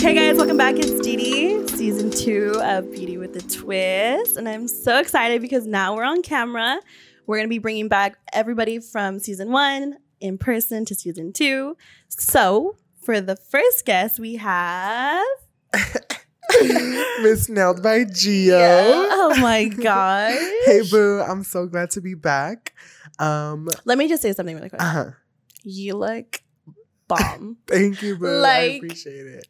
Hey guys, welcome back. It's Dee Dee, season two of Beauty with a Twist. And I'm so excited because now we're on camera. We're going to be bringing back everybody from season one in person to season two. So for the first guest, we have. Miss Nailed by Gio. Oh my God. Hey boo, I'm so glad to be back. Um Let me just say something really quick. uh-huh. You look bomb. Thank you, boo. I appreciate it.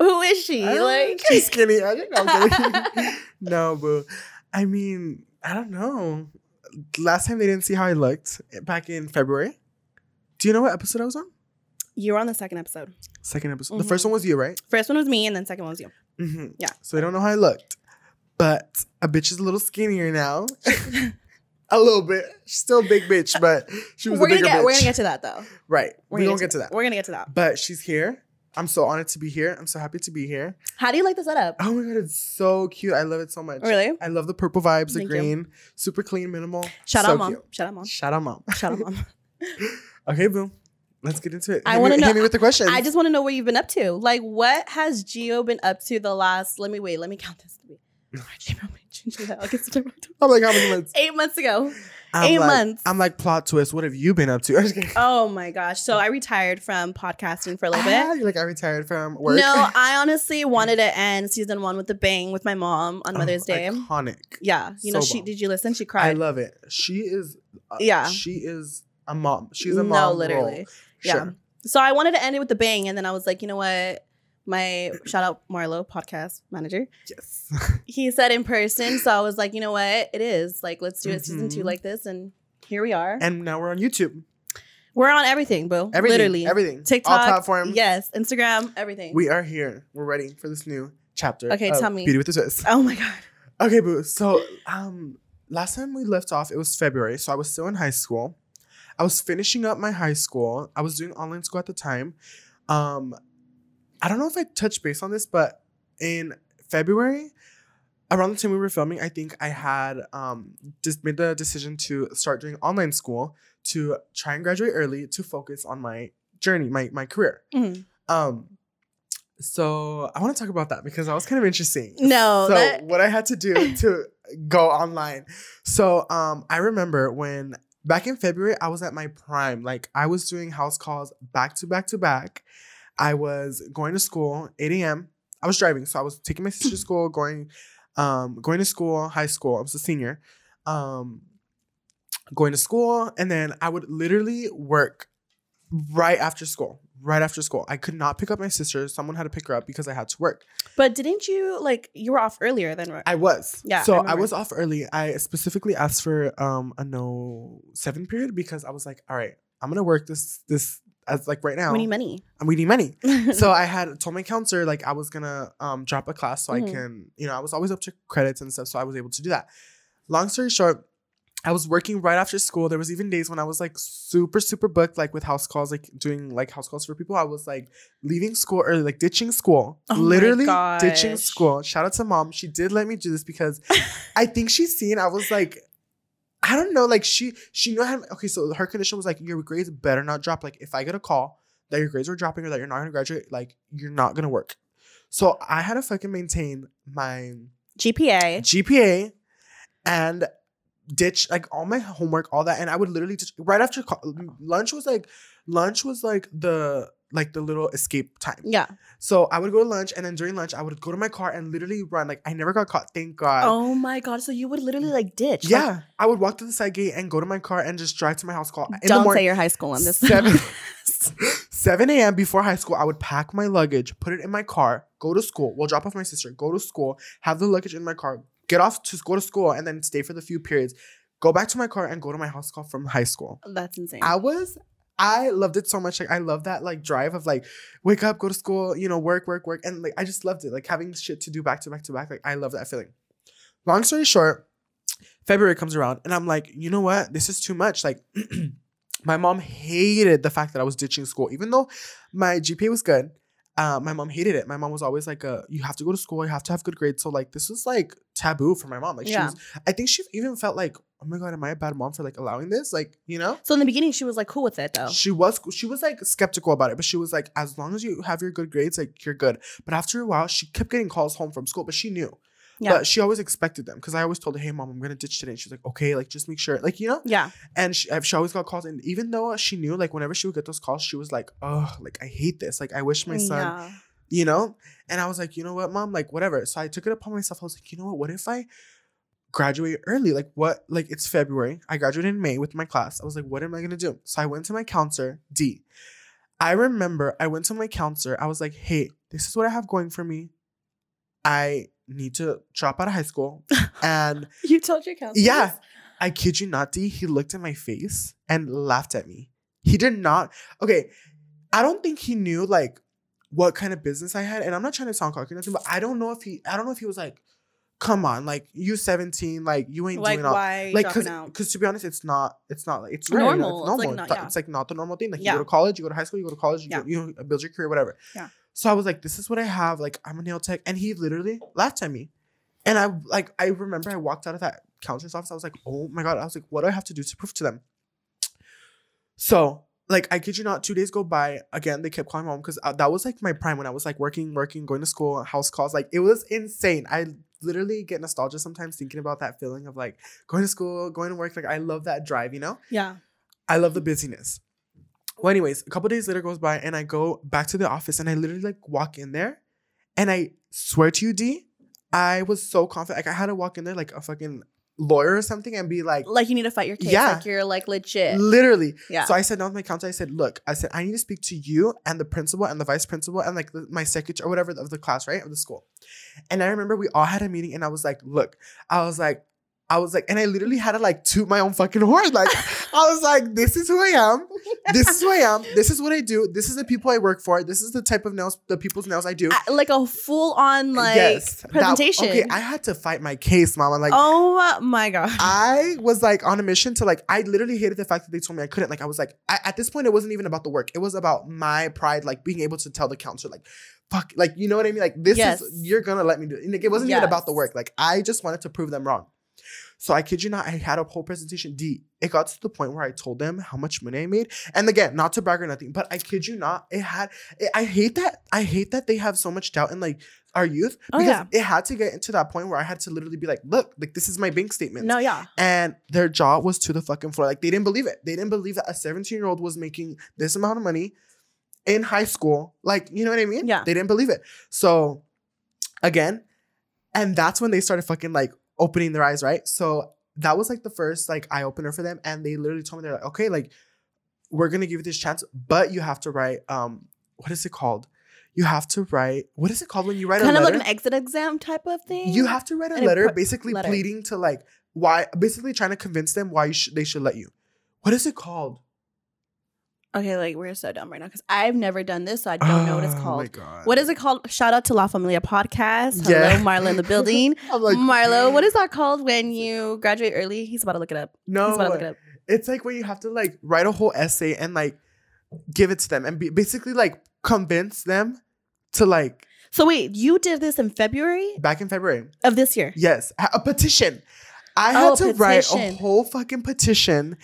Who is she? Like, she's skinny. I don't know. no, boo. I mean, I don't know. Last time they didn't see how I looked back in February. Do you know what episode I was on? you were on the second episode. Second episode. The first one was you, right? First one was me, and then second one was you. Mm-hmm. Yeah. So I don't know how I looked, but a bitch is a little skinnier now. a little bit. She's still a big bitch, but she was We're a gonna bigger get bitch. we're gonna get to that though. right. We're we gonna don't get to that. We're gonna get to that. But she's here. I'm so honored to be here. I'm so happy to be here. How do you like the setup? Oh my god, it's so cute. I love it so much. Really? I love the purple vibes, the Thank you. green, super clean, minimal. Shout so out, mom. cute. Shout out, mom. Shout out, mom. Shout out, mom. okay, boom. Let's get into it. I wanna know- Hit me with the questions. I just want to know what you've been up to. Like, what has Gio been up to the last? Let me wait. Let me count this. March, April, May, June, July, August, September, I'm like, how many months? Eight months ago. I'm Eight like- months. I'm like plot twist. What have you been up to? I'm just kidding. Oh my gosh! So I retired from podcasting for a little Ah, bit. you're like I retired from work. No, I honestly wanted to end season one with a bang with my mom on Oh, Mother's Day. Iconic. Yeah, you know she. bomb. Did you listen? She cried. I love it. She is. Uh, Yeah. She is a mom. She's a mom. No, literally. role. Yeah. Sure. So I wanted to end it with a bang, and then I was like, you know what? My shout out Marlo, podcast manager. Yes. He said in person, so I was like, you know what? It is like let's do it season two Mhm. like this, and here we are. and now we're on YouTube. We're on everything, boo. Everything. Literally, Everything. TikTok, All platforms. yes, Instagram, everything. We are here. We're ready for this new chapter. Okay, of tell me. Beauty with the Twist. oh my god. Okay, boo. So, um, last time we left off, it was February. So I was still in high school. I was finishing up my high school. I was doing online school at the time. Um, I don't know if I touched base on this, but in February, around the time we were filming, I think I had um just made the decision to start doing online school to try and graduate early to focus on my journey, my my career. Mhm. Um, so I want to talk about that because that was kind of interesting. No, so that- what I had to do to go online. So um, I remember when back in February I was at my prime. Like I was doing house calls back to back to back. I was going to school 8 a.m. I was driving, so I was taking my sister to school, going, um, going to school, high school. I was a senior. Um, going to school, and then I would literally work right after school. Right after school, I could not pick up my sister. Someone had to pick her up because I had to work. But didn't you like you were off earlier than? I was. Yeah, So I, remember. was off early. I specifically asked for um a no seven period because I was like, all right, I'm gonna work this this as like right now. We need money. I'm we need money. so I had told my counselor like I was gonna um drop a class so Mhm. I can, you know, I was always up to credits and stuff, so I was able to do that. Long story short, I was working right after school. There was even days when I was like super, super booked, like with house calls, like doing like house calls for people. I was like leaving school early, like ditching school. Oh Literally ditching school. Shout out to mom. She did let me do this because I think she's seen I was like, I don't know, like she she knew I had okay, so her condition was like your grades better not drop. Like if I get a call that your grades are dropping or that you're not gonna graduate, like you're not gonna work. So I had to fucking maintain my GPA. GPA and ditch like all my homework, all that, and I would literally just right after co- lunch was like lunch was like the like the little escape time. Yeah. So I would go to lunch, and then during lunch I would go to my car and literally run. Like I never got caught, thank God. Oh my god. So you would literally like ditch. like, yeah, I would walk to the side gate and go to my car and just drive to my house call in the don't say morning. your high school on this. Seven, 7 a.m. before high school, I would pack my luggage, put it in my car, go to school. We'll drop off my sister, go to school, have the luggage in my car, get off to go to school, and then stay for the few periods. Go back to my car and go to my house call from high school. That's insane. I was, I loved it so much. Like I love that like drive of like wake up, go to school, you know, work, work, work, and like I just loved it. Like having shit to do back to back to back. Like I love that feeling. Long story short, February comes around and I'm like, you know what? This is too much. Like my mom hated the fact that I was ditching school, even though my GPA was good. Uh, my mom hated it. My mom was always like, uh, "You have to go to school. You have to have good grades." So like, this was like taboo for my mom. Like, she was. I think she even felt like oh my god, am I a bad mom for like allowing this? Like, you know? So in the beginning, she was like cool with it though. She was she was like skeptical about it, but she was like, as long as you have your good grades, like you're good. But after a while, she kept getting calls home from school, but she knew. Yeah. But she always expected them because I always told her, "Hey, mom, I'm gonna ditch today." And she's like, "Okay, like just make sure, like you know." yeah. And she, she always got calls, and even though she knew, like whenever she would get those calls, she was like, "Oh, like I hate this. Like I wish my mm, son Yeah. you know? And I was like, you know what, mom? Like, whatever. So I took it upon myself. I was like, you know what? What if I graduate early? Like, what? Like, it's February. I graduated in May with my class. I was like, what am I going to do? So I went to my counselor, D. I remember I went to my counselor. I was like, hey, this is what I have going for me. I need to drop out of high school. And You told your counselor. yeah, I kid you not, D. He looked at my face and laughed at me. He did not. Okay, I don't think he knew like what kind of business I had, and I'm not trying to sound cocky or nothing, but I don't know if he. I don't know if he was like, "Come on, like you 17, like you ain't Like doing all." why Like, dropping cause, cause to be honest, it's not, it's not like it's Normal. It's It's, like, not- yeah. it's like not the normal thing. Like Yeah. you go to college, you go to high school, you go to college, you, Yeah. go, you build your career, whatever. Yeah. So I was like, this is what I have. Like I'm a nail tech, and he literally laughed at me, and I like I remember I walked out of that counselor's office. I was like, oh my god. I was like, what do I have to do to prove to them? So like I kid you not, two days go by. Again, they kept calling home because uh, that was like my prime when I was like working, working, going to school, house calls. Like it was insane. I literally get nostalgia sometimes thinking about that feeling of like going to school, going to work. Like I love that drive, you know. yeah. I love the busyness. Well, anyways, a couple days later goes by and I go back to the office and I literally like walk in there and I swear to you, D, I was so confident. Like I had to walk in there like a fucking lawyer or something and be like, Like you need to fight your case. Yeah. Like you're like legit. literally. Yeah. So I sat down with my counselor. I said, look, I said, I need to speak to you and the principal and the vice principal and like the, my secretary or whatever of the class, right? Of the school. And I remember we all had a meeting and I was like, look, I was like, I was like, and I literally had to like toot my own fucking horn. Like, I was like, this is who I am. This is who I am. This is what I do. This is the people I work for. This is the type of nails, the people's nails I do. Like a full on like that- presentation. okay, I had to fight my case, mama. Like, oh my god. I was like on a mission to like I literally hated the fact that they told me I couldn't. Like I was like I, at this point it wasn't even about the work. It was about my pride, like being able to tell the counselor like fuck, like you know what I mean. Like this Yes. is you're gonna let me do it. Like, it wasn't even about the work. Like I just wanted to prove them wrong. So I kid you not, I had a whole presentation. D. It got to the point where I told them how much money I made, and again, not to brag or nothing, but I kid you not, it had. It, I hate that. I hate that they have so much doubt in like our youth Oh, because yeah. it had to get into that point where I had to literally be like, look, like this is my bank statement No, yeah. and their jaw was to the fucking floor. Like they didn't believe it. They didn't believe that a 17 year old was making this amount of money in high school. Like, you know what I mean? Yeah. They didn't believe it. So again, and that's when they started fucking like opening their eyes, right? So that was like the first like eye opener for them. And they literally told me they're like, okay, like we're gonna give you this chance, but you have to write um what is it called? You have to write what is it called when you write Kind of letter? like an exit exam type of thing. You have to write a letter, basically letter. pleading to like why, basically trying to convince them why you sh- they should let you. What is it called? Okay, like we're so dumb right now because I've never done this, so I don't know what it's Oh my called. god! What is it called? Shout out to La Familia podcast. Hello, Yeah. Marlo in the building. I'm like Marlo, what is that called when you graduate early? He's about to look it up. No, He's about to look it up. it's like where you have to like write a whole essay and like give it to them and be, basically like convince them to like So wait, you did this in February back in February. of this year. Yes, a petition. I Oh, had to write a whole fucking petition.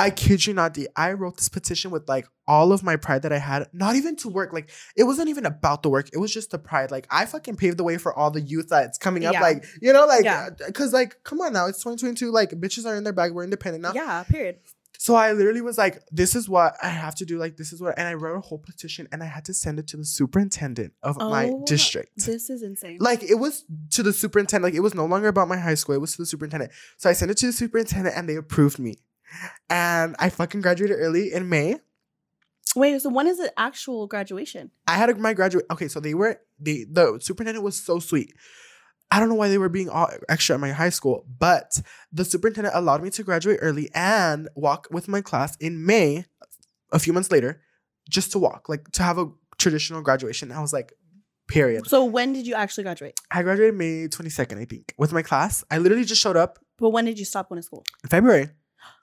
I kid you not, D. I wrote this petition with like all of my pride that I had, not even to work. Like it wasn't even about the work. It was just the pride. Like I fucking paved the way for all the youth that's coming up. Yeah. Like, you know, like Yeah. Uh, because like, come on now, it's 2022. Like bitches are in their bag. We're independent now. Yeah, period. So I literally was like, this is what I have to do. Like, this is what and I wrote a whole petition and I had to send it to the superintendent of my Oh, district. This is insane. Like it was to the superintendent. Like it was no longer about my high school. It was to the superintendent. So I sent it to the superintendent, and they approved me. And I fucking graduated early in May. wait, so when is the actual graduation? I had my graduate. Okay, so they were the the superintendent was so sweet. I don't know why they were being all extra at my high school, but the superintendent allowed me to graduate early and walk with my class in May, a few months later, just to walk, like to have a traditional graduation. I was like, period. So when did you actually graduate? I graduated May 22nd, I think, with my class. I literally just showed up But when did you stop going to school? in February.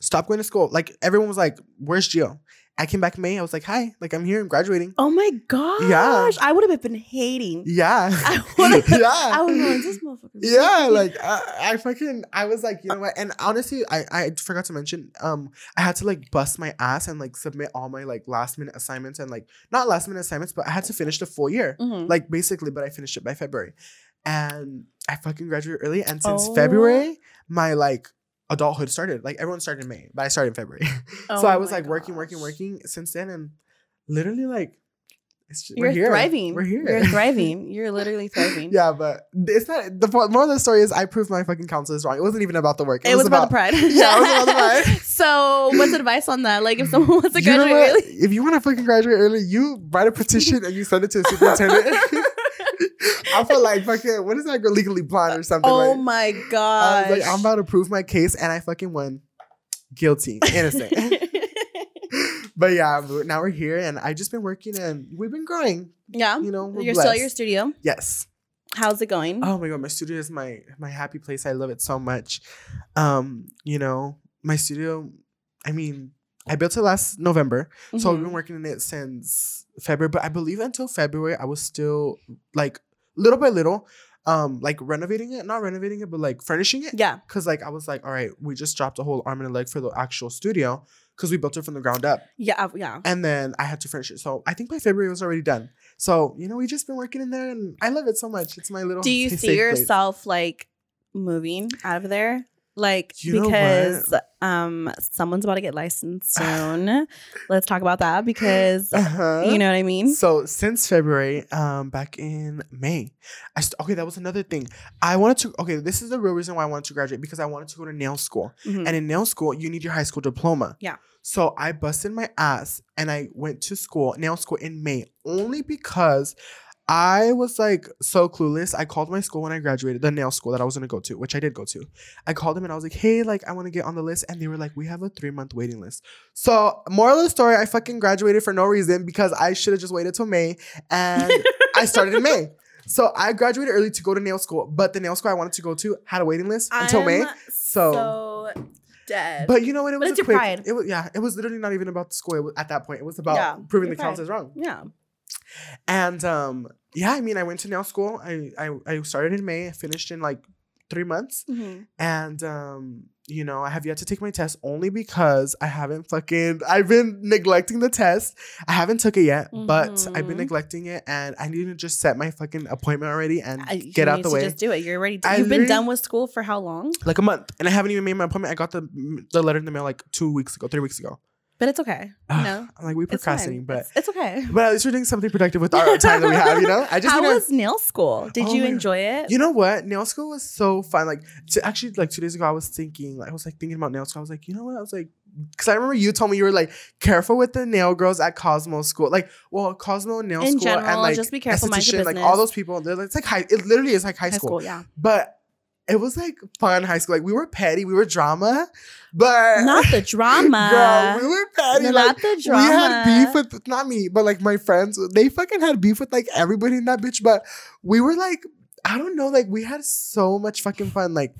Stop going to school. Like everyone was like, "Where's Gio?" I came back in May. I was like, hi, like I'm here. I'm graduating. Oh my gosh. Yeah, I would have been hating. Yeah. I would have. yeah. I was going, this motherfucker. yeah, like I, I fucking I was like, you know what? And honestly, I I forgot to mention, um, I had to like bust my ass and like submit all my like last minute assignments and like not last minute assignments, but I had to finish the full year, Mhm. like basically. But I finished it by February, and I fucking graduated early. And since Oh. February, my like adulthood started. Like everyone started in May, but I started in February. so Oh I was like working, working, working since then, and literally like, it's just, You're we're here. thriving. We're here. You're thriving. You're literally thriving. Yeah, but it's not the more of the story is I proved my fucking counselors wrong. It wasn't even about the work. It, was, about, the pride. Yeah, it was about the pride. so, what's advice on that? Like, if someone wants to You know graduate early, If you want to fucking graduate early, you write a petition and you send it to the superintendent. I feel like fucking what is that girl legally blonde or something? oh my I was like, I'm about to prove my case, and I fucking won. Guilty, innocent. but yeah, now we're here, and I've just been working, and we've been growing. yeah. You know, we're You're still at your studio. Yes. How's it going? Oh my god, my studio is my my happy place. I love it so much. Um, you know, my studio. I mean, I built it last November, so I've been working in it since February. But I believe until February, I was still like little by little, um, like renovating it. Not renovating it, but like furnishing it. yeah. Cause like I was like, all right, we just dropped a whole arm and a leg for the actual studio because we built it from the ground up, Yeah. Yeah. and then I had to finish it. So I think by February it was already done. So you know, we just been working in there, and I love it so much. It's my little. Do you see place. yourself like moving out of there? Like You because um someone's about to get licensed soon. Let's talk about that because Uh-huh. you know what I mean? So since February, um, back in May, I st- okay. That was another thing. I wanted to. Okay, this is the real reason why I wanted to graduate because I wanted to go to nail school, Mhm. and in nail school you need your high school diploma. Yeah. So I busted my ass and I went to school, nail school in May, only because I was like so clueless. I called my school when I graduated, the nail school that I was gonna go to, which I did go to. I called them and I was like, hey, like I want to get on the list. And they were like, we have a three month waiting list. So, moral of the story, I fucking graduated for no reason because I should have just waited till May. And I started in May. So I graduated early to go to nail school, but the nail school I wanted to go to had a waiting list until May. I'm So- so dead. But you know what? It But was it's a your quick. pride. It was yeah. It was literally not even about the school. Was, at that point, it was about Yeah, proving the counselors wrong. yeah. And um, yeah, I mean, I went to nail school. I I, I started in May. I finished in like three months. Mhm. And um, you know, I have yet to take my test only because I haven't fucking I've been neglecting the test. I haven't took it yet, but I've been Mhm. neglecting it and I need to just set my fucking appointment already and I- get out the way. Just do it. You're ready. I You've been done with school for how long? like a month. And I haven't even made my appointment. I got the the letter in the mail like two weeks ago, three weeks ago. But it's okay. You know, I'm like, we procrastinating, but it's, it's okay. but at least we're doing something productive with our time that we have, you know? I just How to- was nail school? Did Oh you enjoy it? You know what? Nail school was so fun. Like, to actually, like two days ago, I was thinking, like, I was like thinking about nail school. I was like, you know what? I was like, because I remember you told me you were like careful with the nail girls at Cosmo School. Like, well, Cosmo Nail In School and like just be careful, esthetician, like all those people. They're like, it's like high. It literally is like high, High school. school, yeah. but it was like fun high school. Like we were petty, we were drama, but Not the drama. Girl, we were petty. Not like, the drama. we had beef with not me, but like my friends. They fucking had beef with like everybody in that bitch. But we were like, I don't know, like we had so much fucking fun. Like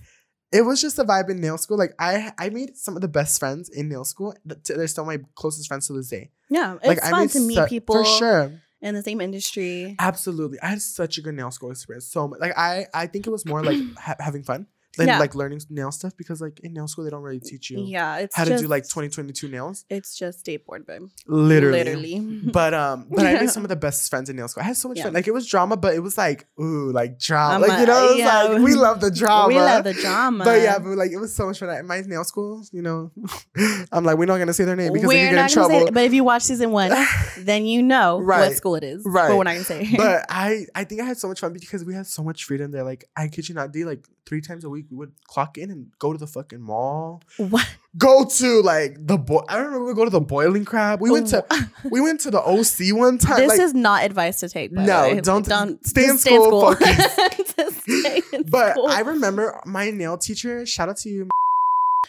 it was just a vibe in nail school. Like I I made some of the best friends in nail school. They're still my closest friends to this day. Yeah, it's like I fun to meet su- people for sure. In the same industry. Absolutely, I had such a good nail school experience. So much. Like I I think it was more like ha- having fun than Yeah. like learning nail stuff because like in nail school they don't really teach you Yeah, it's how just, to do like 2022 nails. It's just skateboard, babe. Literally. Literally. But um, but I made some of the best friends in nail school. I had so much Yeah. fun. Like it was drama, but it was like ooh, like drama. Um, like you know, it was yeah. like we love the drama. we love the drama. But yeah, but like it was so much fun. At my nail school, you know, I'm like we're not gonna say their name because we're they can get in not gonna say trouble. but if you watch season one, then you know Right. what school it is. Right. But we're not gonna say. but I I think I had so much fun because we had so much freedom there. Like I kid you not, D, like three times a week we would clock in and go to the fucking mall. what? Go to like the boy. I remember we go to the boiling crab. We went to we went to the OC one time. This like, is not advice to take. By No, way. don't- don't stay in school, stay in but school. I remember my nail teacher. Shout out to you.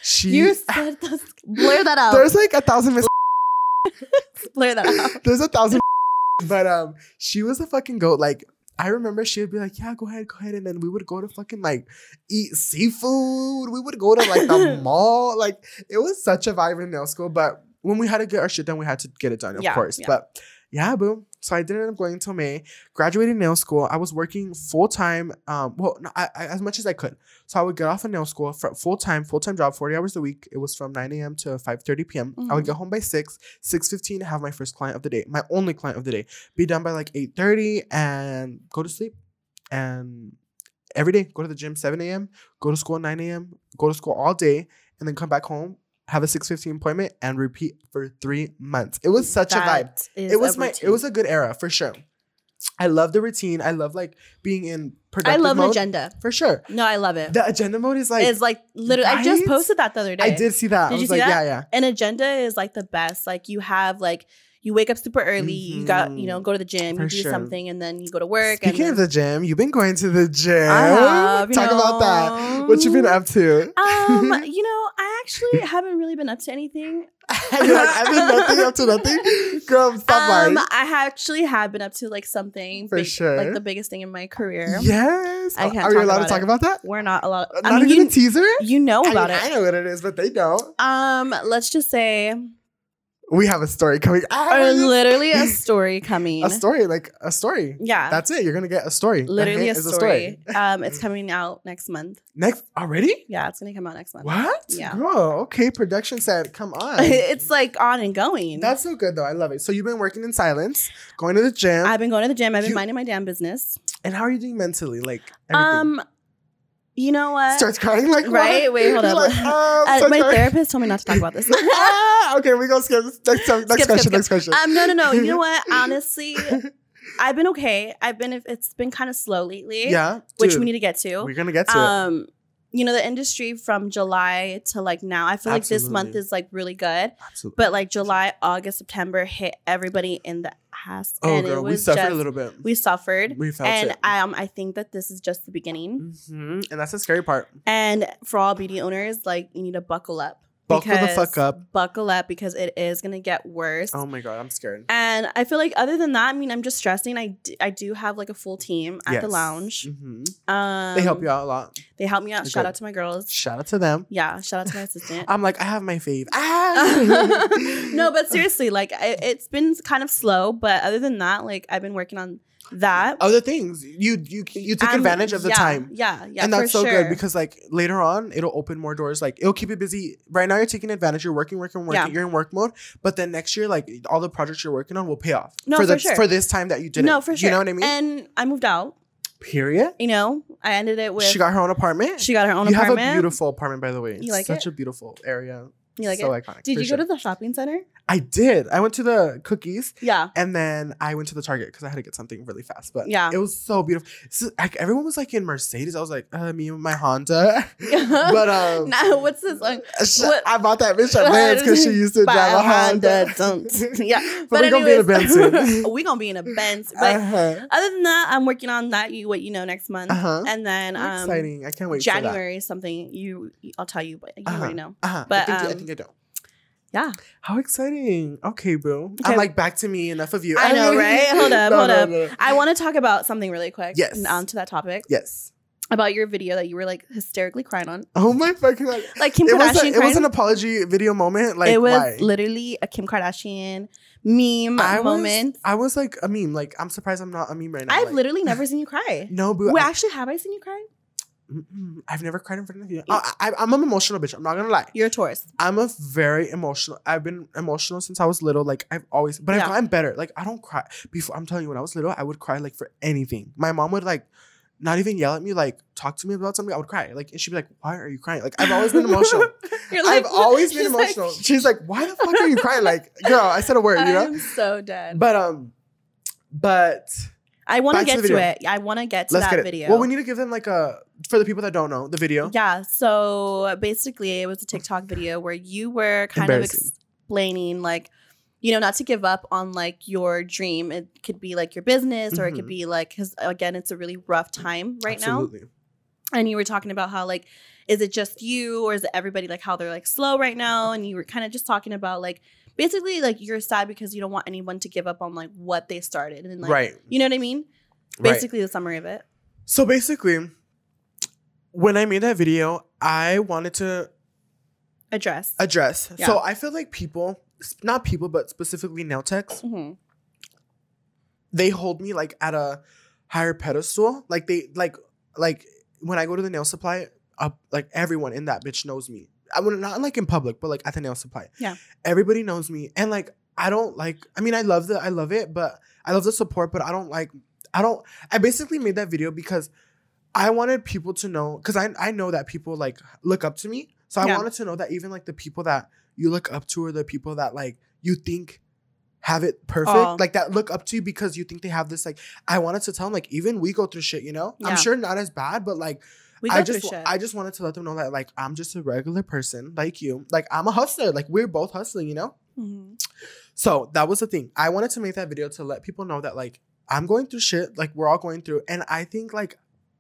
She you said this. Blur that out. there's like a thousand miss. Blur that out. there's a thousand, but um, she was a fucking goat. Like I remember she would be like, "Yeah, go ahead, go ahead," and then we would go to fucking like eat seafood. We would go to like the mall. Like it was such a vibe in nail school, but when we had to get our shit done, we had to get it done, of Yeah, course. yeah. But yeah, boom. So I didn't end up going until May. Graduated nail school. I was working full time. Um, well, no, I, I, as much as I could. So I would get off of nail school for full time, full time job, forty hours a week. It was from nine a.m. to five thirty p.m. I would Mhm. get home by six, six fifteen. Have my first client of the day, my only client of the day. Be done by like eight thirty and go to sleep. And every day, go to the gym seven a.m. Go to school nine a.m. Go to school all day, and then come back home. Have a six fifteen appointment and repeat for three months. It was such a vibe it was my it was a good era for sure. I love the routine. I love like being in I productive love an mode agenda. for sure. No, I love it. The agenda mode is like it's like literally. I just posted that the other day. I did see that. Did I you see like, that? yeah, yeah. An agenda is like the best. Like you have like you wake up super early. You got you Mhm. know go to the gym. For you do sure. something, and then you go to work. Speaking and of the gym, you've been going to the gym. I have, you Talk about that. What you been up to? um, you know, I actually haven't really been up to anything. You're like, I've been nothing up to nothing. Girl, stop Um, lying. I actually have been up to like something For big- sure. like the biggest thing in my career. Yes. I can't Are you allowed to talk it. about that? We're not allowed. Not I mean, even a teaser? you know I about mean, it. I know what it is, but they don't. Um, let's just say We have a story coming. uh, literally a story coming. a story, like a story. Yeah, That's it. You're gonna get a story. Literally a hint is story. um, it's coming out next month. Next already? Yeah, it's gonna come out next month. What? Yeah. Girl, okay. Production said, come on. it's like on and going. That's so good though. I love it. So you've been working in silence, going to the gym, I've been going to the gym. I've been You- minding my damn business. and how are you doing mentally? Like everything. Um, you know what? starts crying like Right? what? Wait, hold up. Like, oh, Uh, so my sorry. therapist told me not to talk about this. ah, okay, we go skip next next Skip, question. skip, Next question. um, no, no, no. You know what? Honestly, I've been okay. I've been. It's been kind of slow lately. yeah, which dude, we need to get to. We're gonna get to it. um you know the industry from july to like now i feel like this month is like really good Absolutely. but like july august september hit everybody in the ass oh, and girl, it we suffered just a little bit. we suffered We felt and it. um i think that this is just the beginning hmm And that's the scary part. and for all beauty owners like you need to buckle up Buckle the fuck up. buckle up because it is gonna get worse Oh my god, I'm scared. and I feel like other than that, I mean, I'm just stressing. I, d- I do have like a full team at the Yes. lounge. Mhm. Um, They help you out a lot. They help me out. They're Shout good. out to my girls. Shout out to them. Yeah, shout out to my assistant. I'm like, I have my fave. Ah! no, but seriously, like I, it's been kind of slow. But other than that, like I've been working on that. other things you you you take I'm- advantage of the yeah, time. Yeah, yeah, and that's so sure. good because like later on it'll open more doors like it'll keep you busy right now you're taking advantage you're working working working Yeah. you're in work mode but then next year like all the projects you're working on will pay off No, for, for the, sure. for this time that you didn't no, for sure. you know what i mean And I moved out. period You know, I ended it with. she got her own apartment she got her own you apartment. have a beautiful apartment by the way You like such it? a beautiful area You like so it? iconic Did you sure. go to the shopping center? i did i went to the cookies Yeah. and then I went to the Target because I had to get something really fast. But Yeah. it was so beautiful. So, like, everyone was like in Mercedes. I was like, uh, me and my Honda. but um, now what's this song? sh- what- I bought that bitch at Benz because she used to drive a Honda. don't. Yeah, But we're gonna be in a Benz soon. we gonna be in a Benz. But uh-huh. other than that, I'm working on that. You what you know next month, Uh-huh. and then um, Exciting! I can't wait. January is something you. I'll tell you, but you Uh-huh. already know. Uh-huh. But, I think, I um, think I don't. Yeah. How exciting! Okay, boo. Okay. I'm like back to me. Enough of you. I know, right? Hold up, No, hold no, up. no. I want to talk about something really quick. Yes. On to that topic Yes. about your video that you were like hysterically crying on, Oh my fucking god! like Kim It was, a, Kardashian. it was an apology video moment. Like it was why? literally a Kim Kardashian meme I was, moment. I was like a meme. Like I'm surprised I'm not a meme right now. I've like, literally never seen you cry. no, boo. Wait, I- actually, have I seen you cry? I've never cried in front of you. I, I'm an emotional bitch. I'm not gonna lie. You're a Taurus. I'm a very emotional. I've been emotional since I was little. Like I've always, but I've gotten better. Like I don't cry. Before I'm telling you, when I was little, I would cry like for anything. My mom would like not even yell at me, like talk to me about something. I would cry. Like and she'd be like, "Why are you crying?" Like I've always been emotional. I've like- always been she's like- emotional. She's like, "Why the fuck are you crying?" Like, girl, I said a word, you know. I'm so dead. But um, but I want to get to, it. I want to get to let's that get it. video. Well, we need to give them like a for the people that don't know the video. yeah. So basically, it was a TikTok video where you were kind of explaining, like, you know, not to give up on like your dream. It could be like your business, or it could Mhm. be like, because again, it's a really rough time right now. Absolutely. And you were talking about how like, is it just you, or is it everybody like how they're like slow right now? And you were kind of just talking about like. Basically, like you're sad because you don't want anyone to give up on like what they started, and like, right. you know what I mean? Right. Basically, the summary of it. So basically, when I made that video, I wanted to Address. address. Yeah. So I feel like people not people, but specifically nail techs, Mhm. they hold me like at a higher pedestal. Like they like like when I go to the nail supply, uh, like everyone in that bitch knows me. I would not like in public, but like at the nail supply. Yeah. Everybody knows me. And like I don't like I mean I love the I love it, but I love the support, but I don't like I don't I basically made that video because I wanted people to know because I I know that people like look up to me. So I Yeah. wanted to know that even like the people that you look up to or the people that like you think have it perfect, like that look up to you because you think they have this like I wanted to tell them like even we go through shit, you know? Yeah. I'm sure not as bad, but like We I just. I just wanted to let them know that like I'm just a regular person like you. Like I'm a hustler. Like we're both hustling, you know? Mhm. So that was the thing. I wanted to make that video to let people know that like I'm going through shit, like we're all going through. And I think like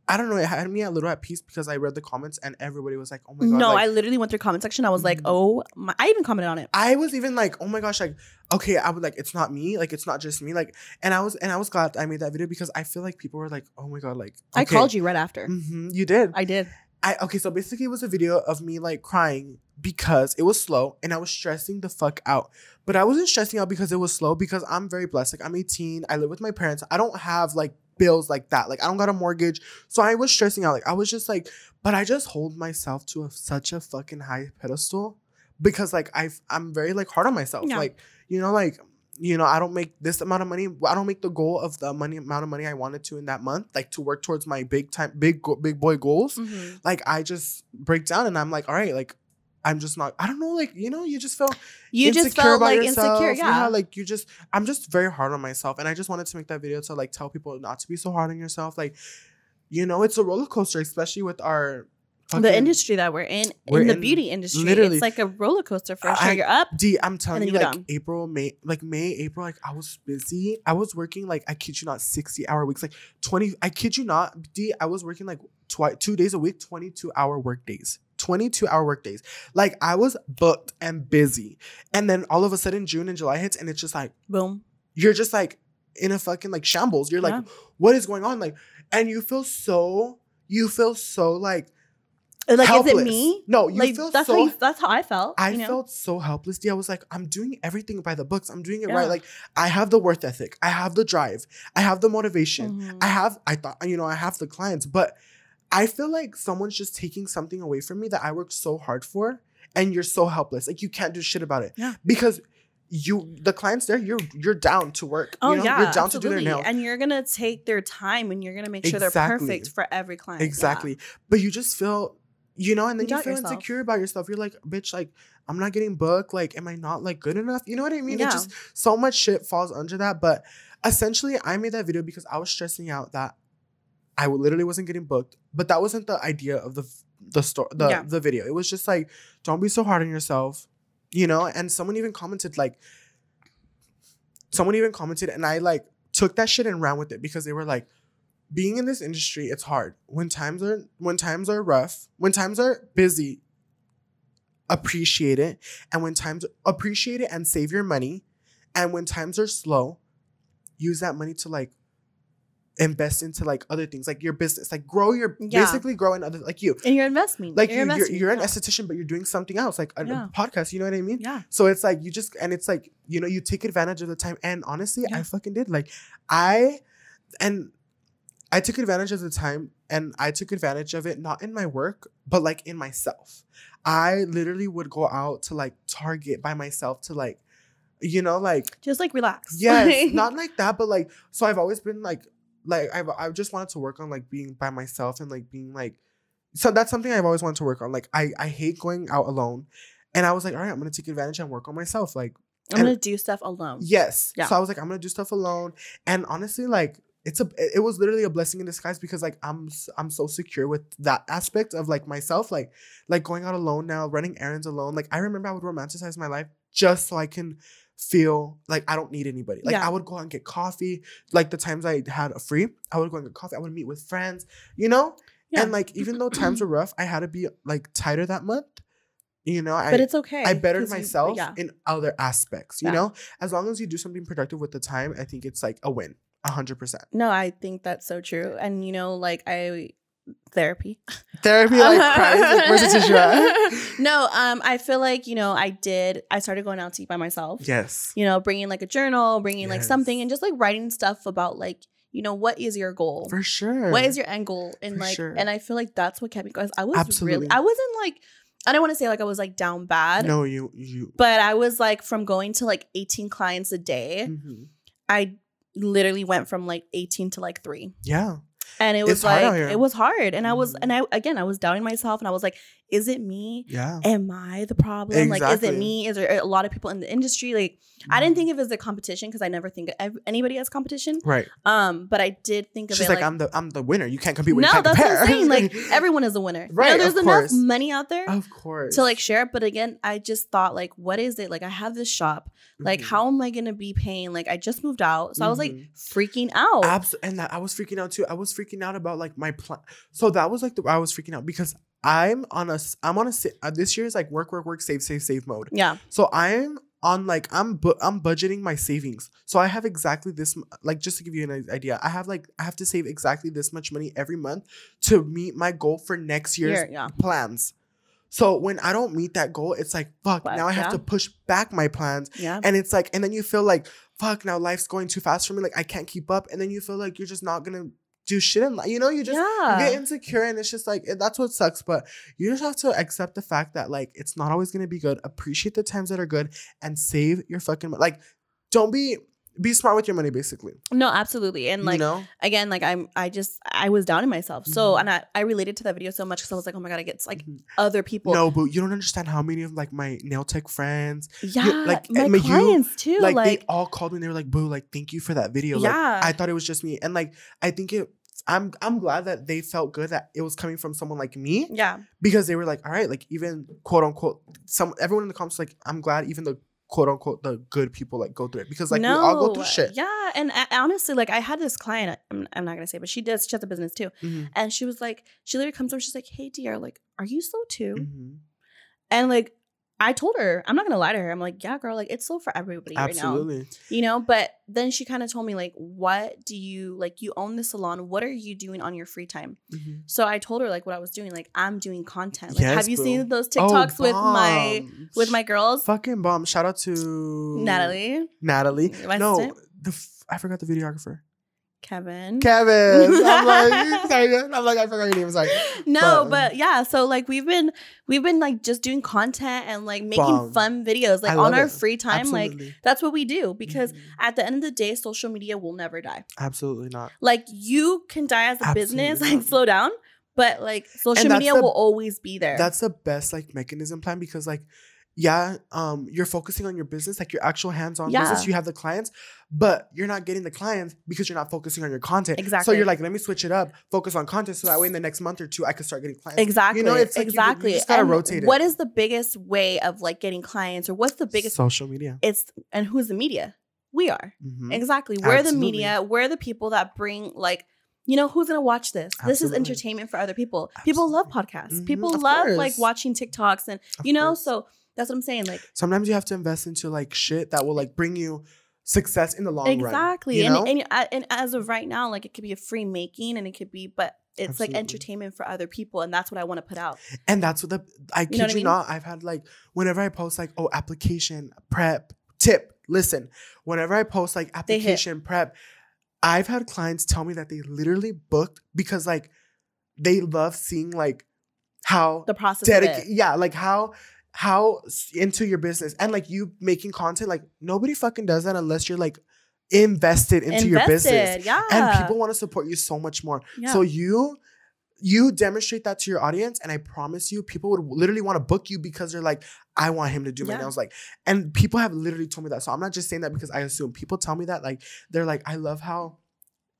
I don't know, it had me a little at peace because I read the comments and everybody was like, Oh my god. no, like, I literally went through comment section. I was like, Mhm. oh, my, I even commented on it. I was even like, oh my gosh, like, okay, I would like, it's not me, like, it's not just me, like, and I was, and I was glad I made that video because I feel like people were like, oh my god, like, I called you right after. hmm you did. I did. I okay, so basically, it was a video of me like crying because it was slow and I was stressing the fuck out. But I wasn't stressing out because it was slow because I'm very blessed. Like, I'm 18, I live with my parents, I don't have like bills like that. Like, I don't got a mortgage, so I was stressing out. Like, I was just like, but I just hold myself to a, such a fucking high pedestal because like I I'm very like hard on myself. Yeah. Like you know like you know I don't make this amount of money. I don't make the goal of the money amount of money I wanted to in that month. Like to work towards my big time big big boy goals. Mhm. Like I just break down and I'm like all right like. I'm just not. I don't know. Like you know, you just feel You just felt like yourself. insecure. Yeah. like you just. I'm just very hard on myself, and I just wanted to make that video to like tell people not to be so hard on yourself. Like, you know, it's a roller coaster, especially with our the industry that we're in, We're in the in- beauty industry, literally. it's like a roller coaster for sure. You're up. D, I'm telling you, you like down. April, May, like May, April, like I was busy. I was working like I kid you not, sixty hour weeks, like twenty. I kid you not, D. I was working like twi- two days a week, twenty two hour work days, twenty two hour workdays. Like I was booked and busy, and then all of a sudden June and July hits, and it's just like Boom. you're just like in a fucking like shambles. You're like, what is going on? Like, and you feel so, you feel so like Like, helpless. is it me? No, you like feel that's so how you, that's how I felt. I you know? felt so helpless. D. I was like, I'm doing everything by the books. I'm doing it Yeah. right. Like, I have the worth ethic. I have the drive. I have the motivation. Mhm. I have, I thought, you know, I have the clients, but I feel like someone's just taking something away from me that I worked so hard for, and you're so helpless. Like, you can't do shit about it. Yeah. Because you, the clients there, you're you're down to work. Oh you know? yeah, you're down to do absolutely. their nails. and you're gonna take their time, and you're gonna make sure they're perfect for every client. Yeah. Exactly. But you just feel, you know, and then You you, feel yourself. insecure about yourself. You're like, bitch, like, I'm not getting booked. Like, am I not like good enough? You know what I mean? Yeah. It just so much shit falls under that. But essentially, I made that video because I was stressing out that I literally wasn't getting booked. But that wasn't the idea of the the story, the Yeah. the video. It was just like, don't be so hard on yourself, you know. And someone even commented like, someone even commented, and I like took that shit and ran with it because they were like being in this industry it's hard when times are when times are rough when times are busy appreciate it and when times appreciate it and save your money and when times are slow use that money to like invest into like other things like your business like grow your Yeah. basically grow in other like you And your investment. like you're, you, you're, you're an yeah. esthetician but you're doing something else like a, a podcast you know what i mean Yeah. so it's like you just and it's like you know you take advantage of the time and honestly Yeah. I fucking did like I and I took advantage of the time and I took advantage of it not in my work but like in myself. I literally would go out to like Target by myself to like you know like Just like relax. yes not like that but like so I've always been like like I've I've just wanted to work on like being by myself and like being like so that's something I've always wanted to work on like I I hate going out alone and I was like all right I'm gonna take advantage and work on myself like I'm gonna do stuff alone. Yes. Yeah. So I was like, I'm gonna do stuff alone, and honestly, like it's a, it it was literally a blessing in disguise because like I'm I'm so secure with that aspect of like myself, like like going out alone now, running errands alone. Like I remember I would romanticize my life just so I can feel like I don't need anybody. Like Yeah. I would go out and get coffee. Like the times I had a free, I would go and get coffee. I would meet with friends, you know. Yeah. And like even though times were rough, I had to be like tighter that month. You know, I but it's okay. I bettered 'cause you- myself yeah. in other aspects. You know, as long as you do something productive with the time, I think it's like a win, a hundred percent. No, I think that's so true. And you know, like I therapy. Therapy, like cries. Like, where's the tissue at? no, um, I feel like you know, I did. I started going out to eat by myself. yes. You know, bringing like a journal, bringing like something, and just like writing stuff about like you know what is your goal. For sure. What is your end goal? And For like, sure. and I feel like that's what kept me going. I was Absolutely. really, I wasn't like, I don't want to say like I was like down bad, No, you you. but I was like from going to like 18 clients a day, Mhm. I literally went from like 18 to like three. Yeah. And it was It's like, it was hard. And I was, Mhm. and I, again, I was doubting myself and I was like, is it me? Yeah. Am I the problem? Like, is it me? Is there a lot of people in the industry? Like, I didn't think of it as a competition because I never think of anybody as competition. Right. Um, but I did think of She's it like, like, I'm the I'm the winner. You can't compete with no, you that's compare. what I'm saying. Like everyone is a winner. You know, Right, there's enough course. money out there of course. to like share it. But again, I just thought like, what is it? Like I have this shop. Like Mhm. how am I gonna be paying? Like I just moved out, so I was like Mhm. freaking out. Abs- and that, I was freaking out too. I was freaking out about like my plan. So that was like the I was freaking out because I'm on a I'm on a uh, this year is like work work work save save save mode. yeah, So I'm on like I'm bu- I'm budgeting my savings. So I have exactly this like just to give you an idea. I have like I have to save exactly this much money every month to meet my goal for next year's yeah, plans. So when I don't meet that goal, it's like fuck. But, now I have yeah. to push back my plans yeah. and it's like and then you feel like fuck now life's going too fast for me like i can't keep up and then you feel like you're just not gonna do shit in life you know you just yeah. you get insecure and it's just like it- that's what sucks but you just have to accept the fact that like it's not always gonna be good appreciate the times that are good and save your fucking mo- like don't be be smart with your money basically no, absolutely. And like you know again, like I'm, I just, I was doubting myself. So, Mhm. and I, I related to that video so much because I was like, oh my god, I get like Mhm. other people. no but you don't understand how many of like my nail tech friends yeah, like, my you- clients too. like, Like, they all called me and they were like boo like thank you for that video like yeah, I thought it was just me. And like I think it I'm I'm glad that they felt good that it was coming from someone like me yeah, because they were like, all right, like even quote unquote some everyone in the comments like I'm glad even the quote unquote the good people like go through it because like we all go through shit. Yeah, and honestly, like I had this client. I'm, I'm not gonna say, but she does. She has a business too, Mhm, and she was like, she literally comes over. She's like, "Hey, dear, like, are you slow too?" mhm. And like, I told her, I'm not gonna lie to her. I'm like, "Yeah, girl, like it's slow for everybody right now." You know, but then she kind of told me like, "What do you like? You own the salon. What are you doing on your free time?" Mhm. So I told her like what I was doing. Like I'm doing content. Like, Yes, have you seen those Oh, TikToks with my with my girls? fucking bomb. Shout out to Natalie, Natalie. My no, assistant. the f- I forgot the videographer. Kevin. Kevin. I'm like, I'm like, I forgot your name. Sorry. no, But- but, yeah, so like we've been we've been like just doing content and like making Bomb. fun videos like on our it. free time. Like that's what we do because Mhm. at the end of the day, social media will never die. Absolutely not. Like you can die as a business, Absolutely like slow down, but like social media the- will always be there. That's the best like mechanism plan because like yeah, um, you're focusing on your business, like your actual hands-on Yeah. business. You have the clients, but you're not getting the clients because you're not focusing on your content. Exactly. So you're like, let me switch it up, focus on content, so that way in the next month or two I can start getting clients. exactly. You know, it's like exactly. You, just gotta And rotate it. What is the biggest way of like getting clients or what's the biggest social media? it's and who's the media? We are. Mhm. Exactly. We're the media. We're the people that bring like, you know, who's gonna watch this? This is entertainment for other people. People love Absolutely. podcasts. Mhm, People love like watching TikToks and Of you know, course. so that's what I'm saying. Like sometimes you have to invest into like shit that will like bring you success in the long run. exactly. you know? and, and uh, and as of right now, like it could be a free making and it could be, but it's like entertainment for other people, and that's what I want to put out. And that's what the I kid know what I you mean? not. I've had like whenever I post like oh application prep tip. Listen, whenever I post like application prep, I've had clients tell me that they literally booked because like they love seeing like how The process. it. yeah like how how into your business and like you making content like nobody fucking does that unless you're like invested into your business Yeah. and people want to support you so much more yeah. so you you demonstrate that to your audience, and I promise you, people would literally want to book you because they're like, I want him to do my Yeah. nails. Like, and people have literally told me that. So I'm not just saying that because I assume people tell me that. Like, they're like, I love how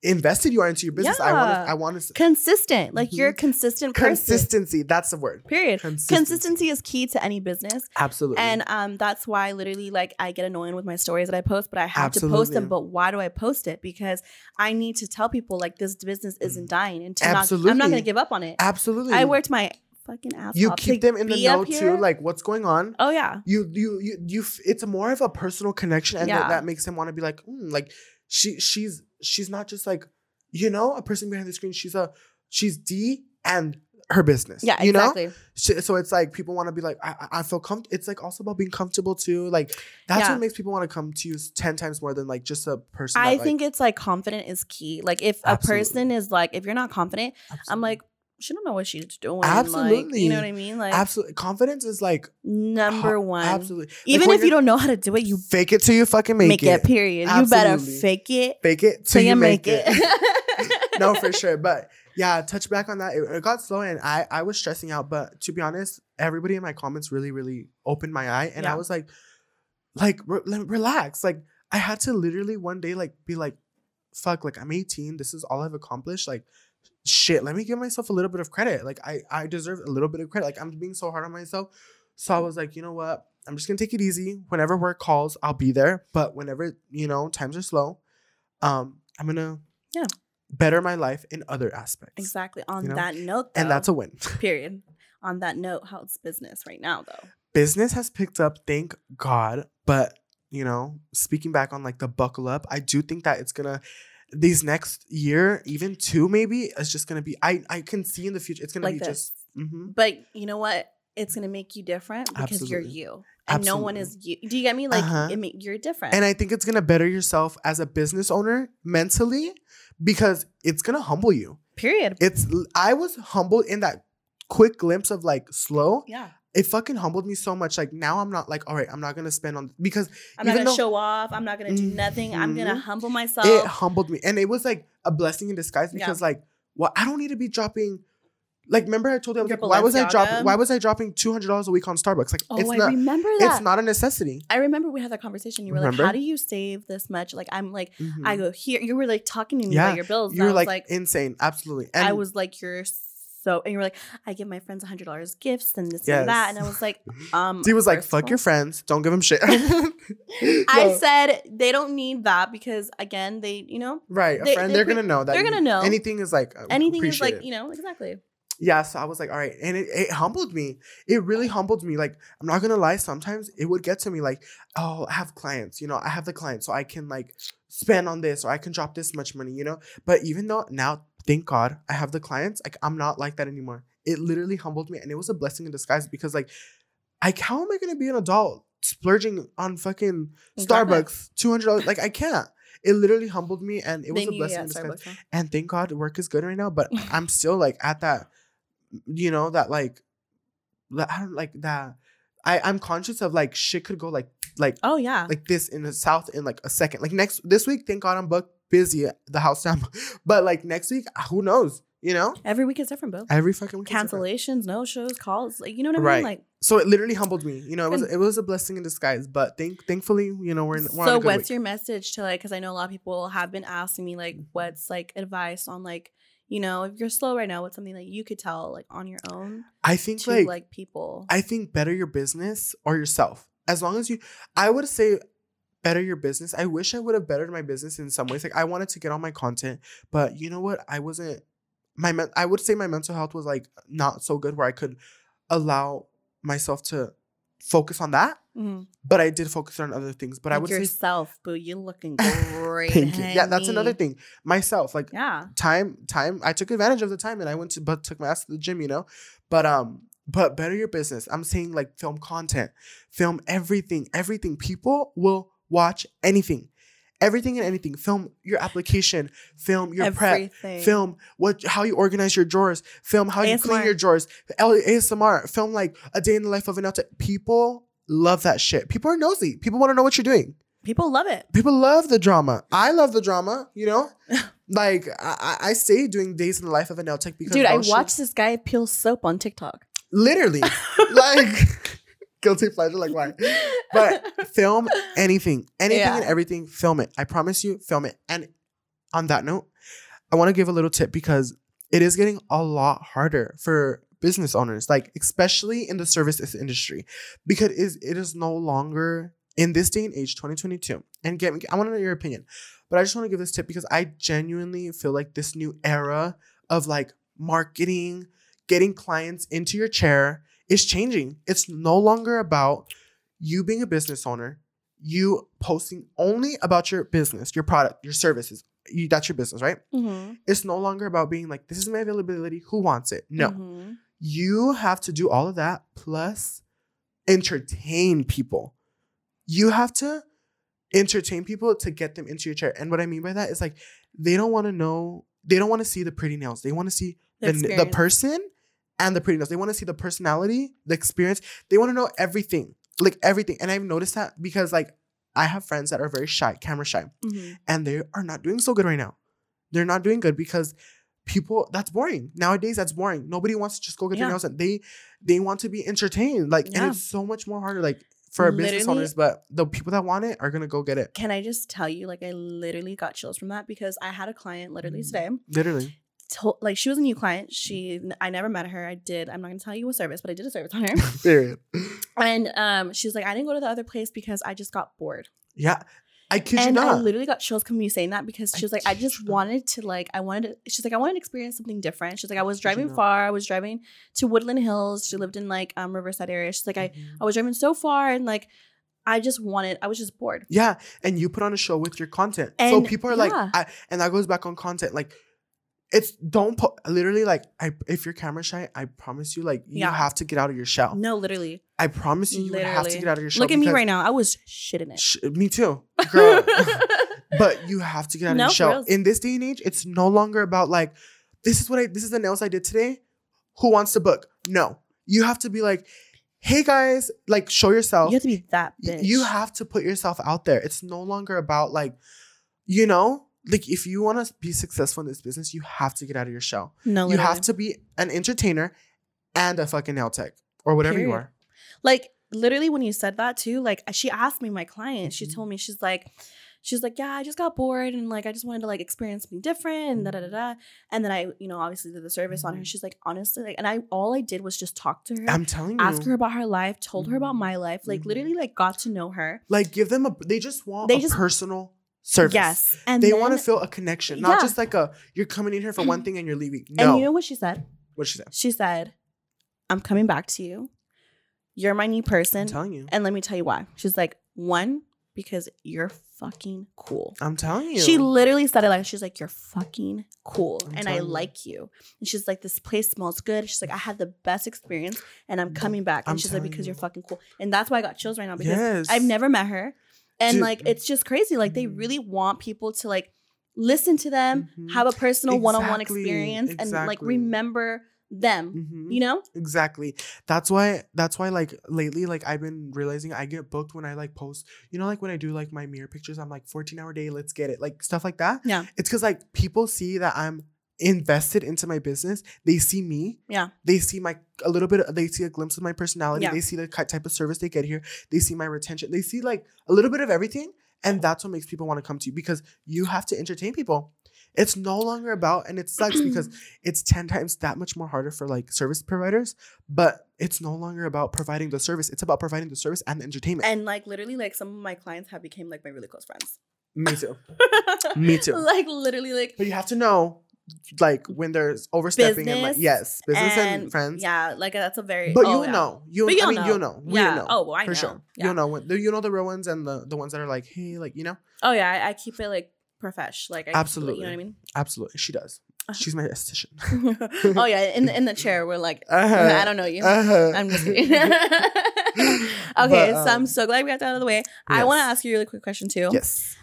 invested you are into your business. I want to. I want to. consistent. Like you're a Mhm. consistent person. Consistency. That's the word. Period. Consistency. Consistency is key to any business. Absolutely. And um, that's why literally like I get annoying with my stories that I post, but I have to post them. But why do I post it? Because I need to tell people like this business isn't dying, and to not, I'm not gonna give up on it. Absolutely. I worked my fucking ass You keep them in the know too, like what's going on. oh yeah, You, you, you, you. It's more of a personal connection, and that, Yeah. that makes him want to be like, mm, like she, she's, she's not just like, you know, a person behind the screen. She's a, she's D and her business. Yeah, you know. exactly. So so it's like people want to be like, I, I feel comfortable. It's like also about being comfortable too. Like that's Yeah. what makes people want to come to you ten times more than like just a person. I that, like- think it's like confident is key. Like if a person is like, if you're not confident, I'm like, she don't know what she's doing. Like, Absolutely. you know what I mean? Like absolutely confidence is like number one. Absolutely. Like, Even if you don't know how to do it, you fake it till you fucking make, make, it. Period. You better fake it Fake it till you make it. it. no, for sure. But yeah, touch back on that. It, it got slow and I I was stressing out. But to be honest, everybody in my comments really, really opened my eye. And Yeah. I was like, like, re- relax. Like, I had to literally one day, like, be like, fuck, like, I'm 18. This is all I've accomplished. Like, shit, let me give myself a little bit of credit. Like, I, I deserve a little bit of credit. Like, I'm being so hard on myself. So I was like, you know what? I'm just gonna take it easy. Whenever work calls, I'll be there. But whenever, you know, times are slow, um, I'm gonna Yeah. better my life in other aspects. exactly. On You know? that note, though, And that's a win. period. On that note, how's business right now, though? Business has picked up, thank God. But, you know, speaking back on like the buckle up, I do think that it's gonna these next year, even two maybe, it's just gonna be I I can see in the future it's gonna Like be this. just mhm. But you know what? It's gonna make you different because Absolutely. you're you, and no one is you. Do you get me? Like Uh-huh. it you're different. And I think it's gonna better yourself as a business owner mentally because it's gonna humble you. period. It's I was humbled in that quick glimpse of like slow. yeah, It fucking humbled me so much. Like now I'm not like, all right, I'm not gonna spend on because I'm not gonna though- show off. I'm not gonna do nothing. I'm gonna Mhm. humble myself. it humbled me. And it was like a blessing in disguise Yeah. because like, well, I don't need to be dropping like remember I told you I was Your like, why was I dropping why was I dropping two hundred dollars a week on Starbucks? Like oh, it's I not remember that. it's not a necessity. I remember we had that conversation. You were Remember? like, "How do you save this much?" Like I'm like, Mhm. I go here. You were like talking to me Yeah. about your bills. you were like, like, insane, absolutely. And I was like, you're so, and you were like, I give my friends a hundred dollars gifts and this and that, and I was like, um, he was like, fuck your friends, don't give them shit. I said they don't need that because again, they, you know, Right, a They- friend, they they're pre- gonna know that they're gonna know. anything is like uh, anything is like, you know, exactly. yeah. So I was like, all right, and it, it humbled me. It really humbled me. Like I'm not gonna lie, sometimes it would get to me like, oh, I have clients, you know, I have the client, so I can like spend on this or I can drop this much money, you know. But even though now, thank God, I have the clients, like I'm not like that anymore. It literally humbled me, and it was a blessing in disguise because like, I how am I gonna be an adult splurging on fucking Starbucks two hundred dollars? Like I can't. It literally humbled me, and it was They a blessing you in disguise. Starbucks. And thank God work is good right now, but I'm still like at that, you know, that like, I don't like that. I I'm conscious of like shit could go like like Oh yeah, like this in the south in like a second. Like next this week, thank God I'm booked busy at the house down, but like next week, ah, who knows? You know, every week is different, bro. every fucking week. Cancellations, no shows, calls, like you know what I mean? Right. Like, So it literally humbled me. You know, it was it was a blessing in disguise. But thank thankfully, you know, we're in. We're so what's week. your message to like? Because I know a lot of people have been asking me like, what's like advice on like, you know, if you're slow right now, what's something that you could tell like on your own I think to like like, people? I think better your business or yourself. As long as you, I would say better your business. I wish I would have bettered my business in some ways. Like I wanted to get all my content, but you know what? I wasn't. My men- I would say my mental health was like not so good where I could allow myself to focus on that. Mhm. But I did focus on other things. But I Like would say yourself, boo. You're looking great. thank you. Yeah, that's another thing. Myself, like Yeah. time time i took advantage of the time and i went to but took my ass to the gym you know but um but better your business i'm saying like film content film everything everything people will watch anything. Everything and anything. Film your application. Film your prep. Film what how you organize your drawers. Film how you clean your drawers. L- asmr film like a day in the life of an out people love that shit. People are nosy. People want to know what you're doing. People love it. people love the drama. I love the drama, you know? like I, I stay doing days in the life of an tech because Dude, I watched this guy peel soap on TikTok. literally. Like guilty pleasure, like why? But film anything, anything and everything, film it. I promise you, film it. And on that note, I want to give a little tip because it is getting a lot harder for business owners, like especially in the services industry, because it is it is no longer in this day and age, 2022. And get me, I want to know your opinion, but I just want to give this tip because I genuinely feel like this new era of like marketing, getting clients into your chair is changing. It's no longer about you being a business owner, you posting only about your business, your product, your services. you, that's your business, right? Mm-hmm. It's no longer about being like, this is my availability. Who wants it? No, Mhm. you have to do all of that plus entertain people. You have to entertain people to get them into your chair. And what I mean by that is like, they don't want to know, they don't want to see the pretty nails. They want to see The the, the person and the prettiness. They want to see the personality, the experience. They want to know everything, like everything. And I've noticed that because like I have friends that are very shy, camera shy, Mhm. and they are not doing so good right now. They're not doing good because people that's boring nowadays. That's boring. Nobody wants to just go get Yeah. their nails done. They they want to be entertained. Like, Yeah. and it's so much more harder. Like for business owners, but the people that want it are gonna go get it. Can I just tell you, like, I literally got chills from that because I had a client literally Mm. today. Literally. Told, like, she was a new client. She, I never met her. I did. I'm not gonna tell you a service, but I did a service on her. Period. and um, she's like, I didn't go to the other place because I just got bored. Yeah. I kid you and I literally got chills from you saying that because she was like, I just not. wanted to like, I wanted to. She's like, I wanted to experience something different. She's like, I was driving not. far. I was driving to Woodland Hills. She lived in like um Riverside area. She's like, I Mhm. I was driving so far and like, I just wanted. I was just bored. Yeah, and you put on a show with your content. so people are like. I, and that goes back on content. Like, it's don't put literally like I if you're camera shy, I promise you, like you Yeah. have to get out of your shell. No, literally. I promise you, you have to get out of your shell. Look at me right now. I was shitting it. Sh- me too, girl. but you have to get out of No, your shell. reals. In this day and age, it's no longer about like, this is what I this is the nails I did today. Who wants to book? No, you have to be like, hey guys, like show yourself. You have to be that bitch. You have to put yourself out there. It's no longer about like, you know, like if you want to be successful in this business, you have to get out of your shell. no. You have to be an entertainer and a fucking nail tech or whatever you are. like literally when you said that too like she asked me my client she Mhm. told me she's like she's like yeah i just got bored and like i just wanted to like experience something different and da da da da and then i you know obviously did the service on her Mhm. she's like honestly like and i all i did was just talk to her I'm telling you, ask her about her life told her about Mhm. my life like literally like got to know her like give them a. They just want They a just- personal service. yes and they then, want to feel a connection, not Yeah. just like a you're coming in here for one thing and you're leaving. No, and you know what she said what she said. she said i'm coming back to you you're my new person. I'm telling you. and let me tell you why she's like one because you're fucking cool I'm telling you. She literally said it like she's like, You're fucking cool. I'm and I you. like you. And she's like, This place smells good. She's like, I had the best experience and I'm coming back. And I'm she's like, Because you. you're fucking cool. And that's why I got chills right now because yes. I've never met her. And Dude. like it's just crazy. Like they Mhm. really want people to like listen to them, Mhm. have a personal one-on-one Exactly, experience, and like remember them. Mhm. You know? Exactly. That's why that's why like lately like I've been realizing I get booked when I like post, you know like when I do like my mirror pictures, I'm like 14 hour day, let's get it. Like stuff like that. Yeah. It's cuz like people see that I'm invested into my business. They see me. Yeah. They see my a little bit they see a glimpse of my personality. Yeah. They see the type of service they get here. They see my retention. They see like a little bit of everything and that's what makes people want to come to you because you have to entertain people. It's no longer about and it sucks because it's 10 times that much more harder for like service providers but it's no longer about providing the service it's about providing the service and the entertainment And like literally, like some of my clients have became like my really close friends. me too me too like literally, like but you have to know like when there's overstepping and like yes business and, friends Yeah, like that's a very. but oh, you'll yeah. know you But I you'll mean know. you'll know Yeah. know Oh, well, I for know. sure Yeah. you'll know when you know the real ones and the the ones that are like hey like you know Oh yeah, I, I keep it like profesh. Like I keep it, Absolutely. you know what I mean? absolutely she does Uh-huh. she's my esthetician oh yeah, in the, in the chair we're like, Uh-huh. I don't know you. Uh-huh. I'm just kidding. okay, But, so I'm um, so glad we got that out of the way. I want to ask you a really quick question too. yes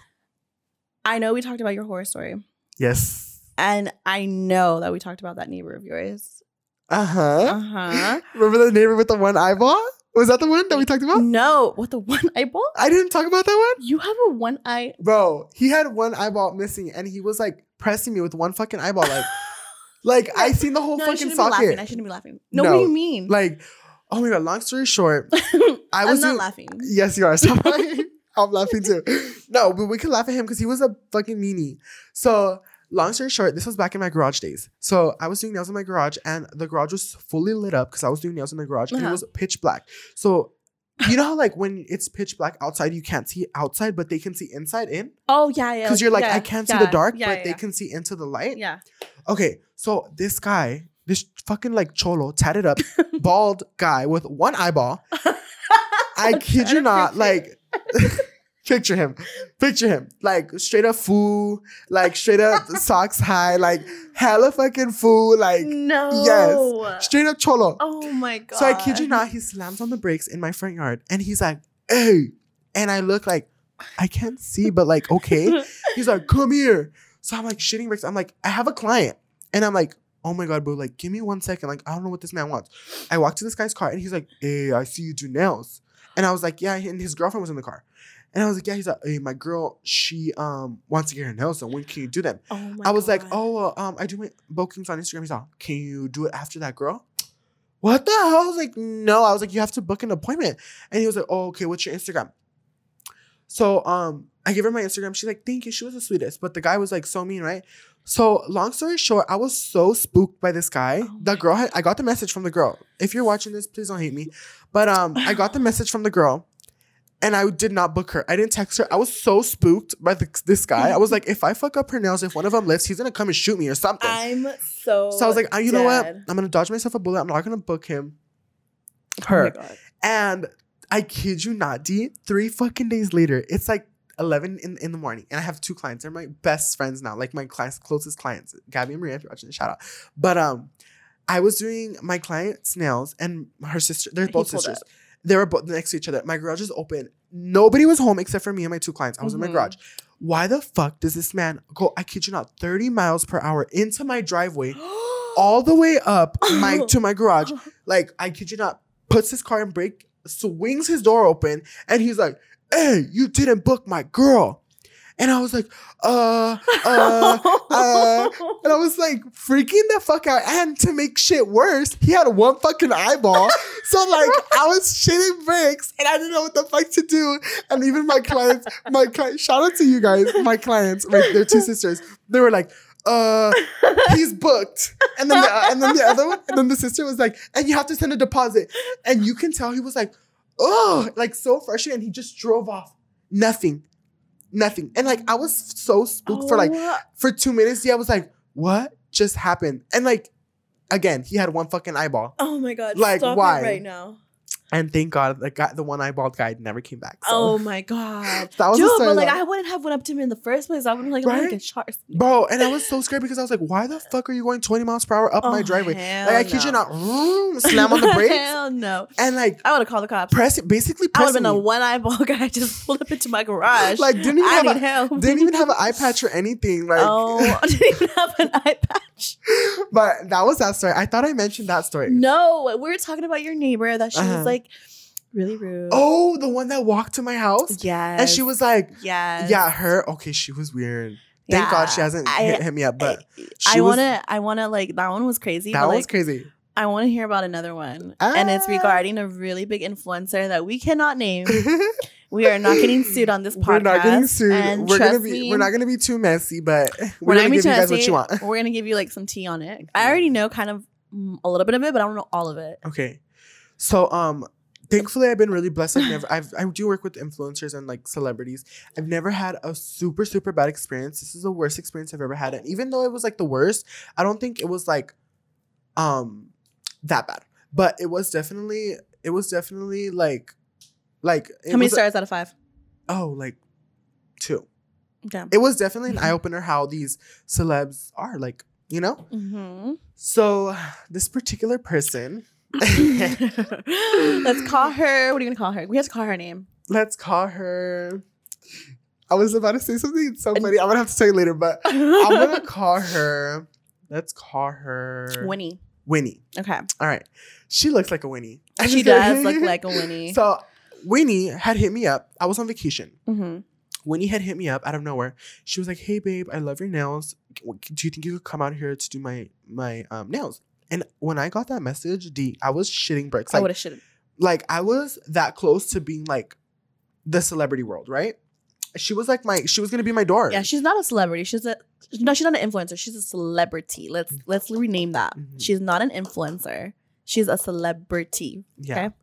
I know we talked about your horror story, yes and I know that we talked about that neighbor of yours. uh-huh Uh huh. remember the neighbor with the one eyeball was that the one that we talked about No, what the one eyeball? I didn't talk about that one. You have a one eye. Bro, he had one eyeball missing and he was like pressing me with one fucking eyeball. Like, like I seen the whole No, fucking shouldn't be laughing. I shouldn't be laughing. No, what do you mean? Like, oh my god, long story short, I I'm was not laughing. Yes, you are. Stop laughing. I'm laughing too. No, but we could laugh at him because he was a fucking meanie. So, long story short, this was back in my garage days. So, I was doing nails in my garage, and the garage was fully lit up because I was doing nails in the garage, and it Uh-huh. was pitch black. So, you know how like when it's pitch black outside, you can't see outside, but they can see inside in Oh yeah, yeah. because you're like, yeah, I can't see the dark, yeah, but yeah, they can see into the light. Yeah. Okay, so this guy, this fucking like cholo, tatted up, bald guy with one eyeball. I kid you not, like Picture him. Picture him. Like straight up fool. Like straight up socks high. Like hella fucking fool. Like no. yes. straight up cholo. Oh my god. So I kid you not, he slams on the brakes in my front yard and he's like, hey. And I look like, I can't see, but like, okay. He's like, come here. So I'm like shitting bricks. I'm like, I have a client. And I'm like, oh my God, bro, like, give me one second. Like, I don't know what this man wants. I walk to this guy's car and he's like, hey, I see you do nails. And I was like, yeah. And his girlfriend was in the car. And I was like, yeah. He's like, hey, my girl, she um wants to get her nails done. When can you do them? Oh my I was like, oh, uh, um, I do my bookings on Instagram. He's like, can you do it after that girl? What the hell? I was like, no. I was like, you have to book an appointment. And he was like, oh, okay, what's your Instagram? So um, I gave her my Instagram. She's like, thank you. She was the sweetest. But the guy was like so mean, right? So long story short, I was so spooked by this guy. Oh the girl had I got the message from the girl. If you're watching this, please don't hate me. But um, I got the message from the girl. And I did not book her. I didn't text her. I was so spooked by the, this guy. I was like, if I fuck up her nails, if one of them lifts, he's gonna come and shoot me or something. I'm so. so I was like, ah, you know what? I'm gonna dodge myself a bullet. I'm not gonna book him. Oh Her. God. And I kid you not, D, three fucking days later, it's like 11 in, in the morning. And I have two clients. They're my best friends now, like my class, closest clients. Gabby and Maria, if you're watching, the shout out. But um, I was doing my client's nails and her sister, they're both sisters. up. They were both next to each other. My garage is open. Nobody was home except for me and my two clients. I was in my Mhm. garage. Why the fuck does this man go, I kid you not, 30 miles per hour into my driveway, all the way up my to my garage? Like, I kid you not, puts his car in brake, swings his door open, and he's like, Hey, you didn't book my girl. And I was like, uh, uh, uh, and I was like freaking the fuck out. And to make shit worse, he had one fucking eyeball. So like I was shitting bricks and I didn't know what the fuck to do. And even my clients, my cli- shout out to you guys, my clients, my, they're two sisters. They were like, uh, he's booked. And then the, and then the other one, and then the sister was like, and you have to send a deposit. And you can tell he was like, oh, like so frustrated. And he just drove off. Nothing. Nothing. And like I was so spooked for like Oh, for two minutes, yeah, I was like, what just happened? And like, again, he had one fucking eyeball. oh my god! Like, stop why? it right now. And thank God the guy, the one eyeballed guy never came back. So. Oh my god, That was dude! But like, I wouldn't have went up to him in the first place. I would have like, Right? get shot. Bro, and I was so scared because I was like, why the fuck are you going 20 miles per hour up my Oh, driveway? hell Like, I kid you no. not, vroom, slam on the brakes Hell no! and like I would have called the cops. press it, basically I would have been a me. one eyeball guy just pulled up into my garage. Like, didn't even I have a, help. didn't even have an eye patch or anything. Like, oh, I didn't even have an eye patch. but that was that story. I thought I mentioned that story. No, we were talking about your neighbor that she Uh-huh. was like really rude. Oh, the one that walked to my house yes. and she was like, yes. yeah, her. Okay, she was weird. Thank God she hasn't I- hit, hit me up, but I was- wanna, I wanna like that one was crazy. that was like, crazy. I want to hear about another one, and it's Ah. regarding a really big influencer that we cannot name. we are not getting sued on this podcast. we're not getting sued. And We're gonna be me, we're not gonna be too messy, but we're, we're gonna give you guys too what you want. We're gonna give you like some tea on it. I already know kind of mm, a little bit of it, but I don't know all of it. Okay. So um thankfully I've been really blessed. I've never I've I do work with influencers and like celebrities. I've never had a super, super bad experience. This is the worst experience I've ever had. And even though it was like the worst, I don't think it was like um that bad. But it was definitely it was definitely like like How many stars out of five? Oh, like two. Okay. It was definitely an eye opener how these celebs are, like, you know? Mm-hmm. So this particular person, Let's call her. What are you gonna call her? We have to call her name. let's call her. I was about to say something so funny. I'm gonna have to tell you later, but I'm gonna call her. Let's call her Winnie. Winnie. Okay. All right. She looks like a Winnie. She does look like a Winnie. So Winnie had hit me up. I was on vacation. hmm Winnie had hit me up out of nowhere. She was like, "Hey, babe, I love your nails. Do you think you could come out here to do my my um, nails?" And when I got that message, D, I was shitting bricks. I Like, would have should. like I was that close to being like the celebrity world, right? She was like my, she was gonna be my door. Yeah, she's not a celebrity. She's a no. She's not an influencer. She's a celebrity. Let's let's rename that. Mhm. She's not an influencer. She's a celebrity. yeah. Okay.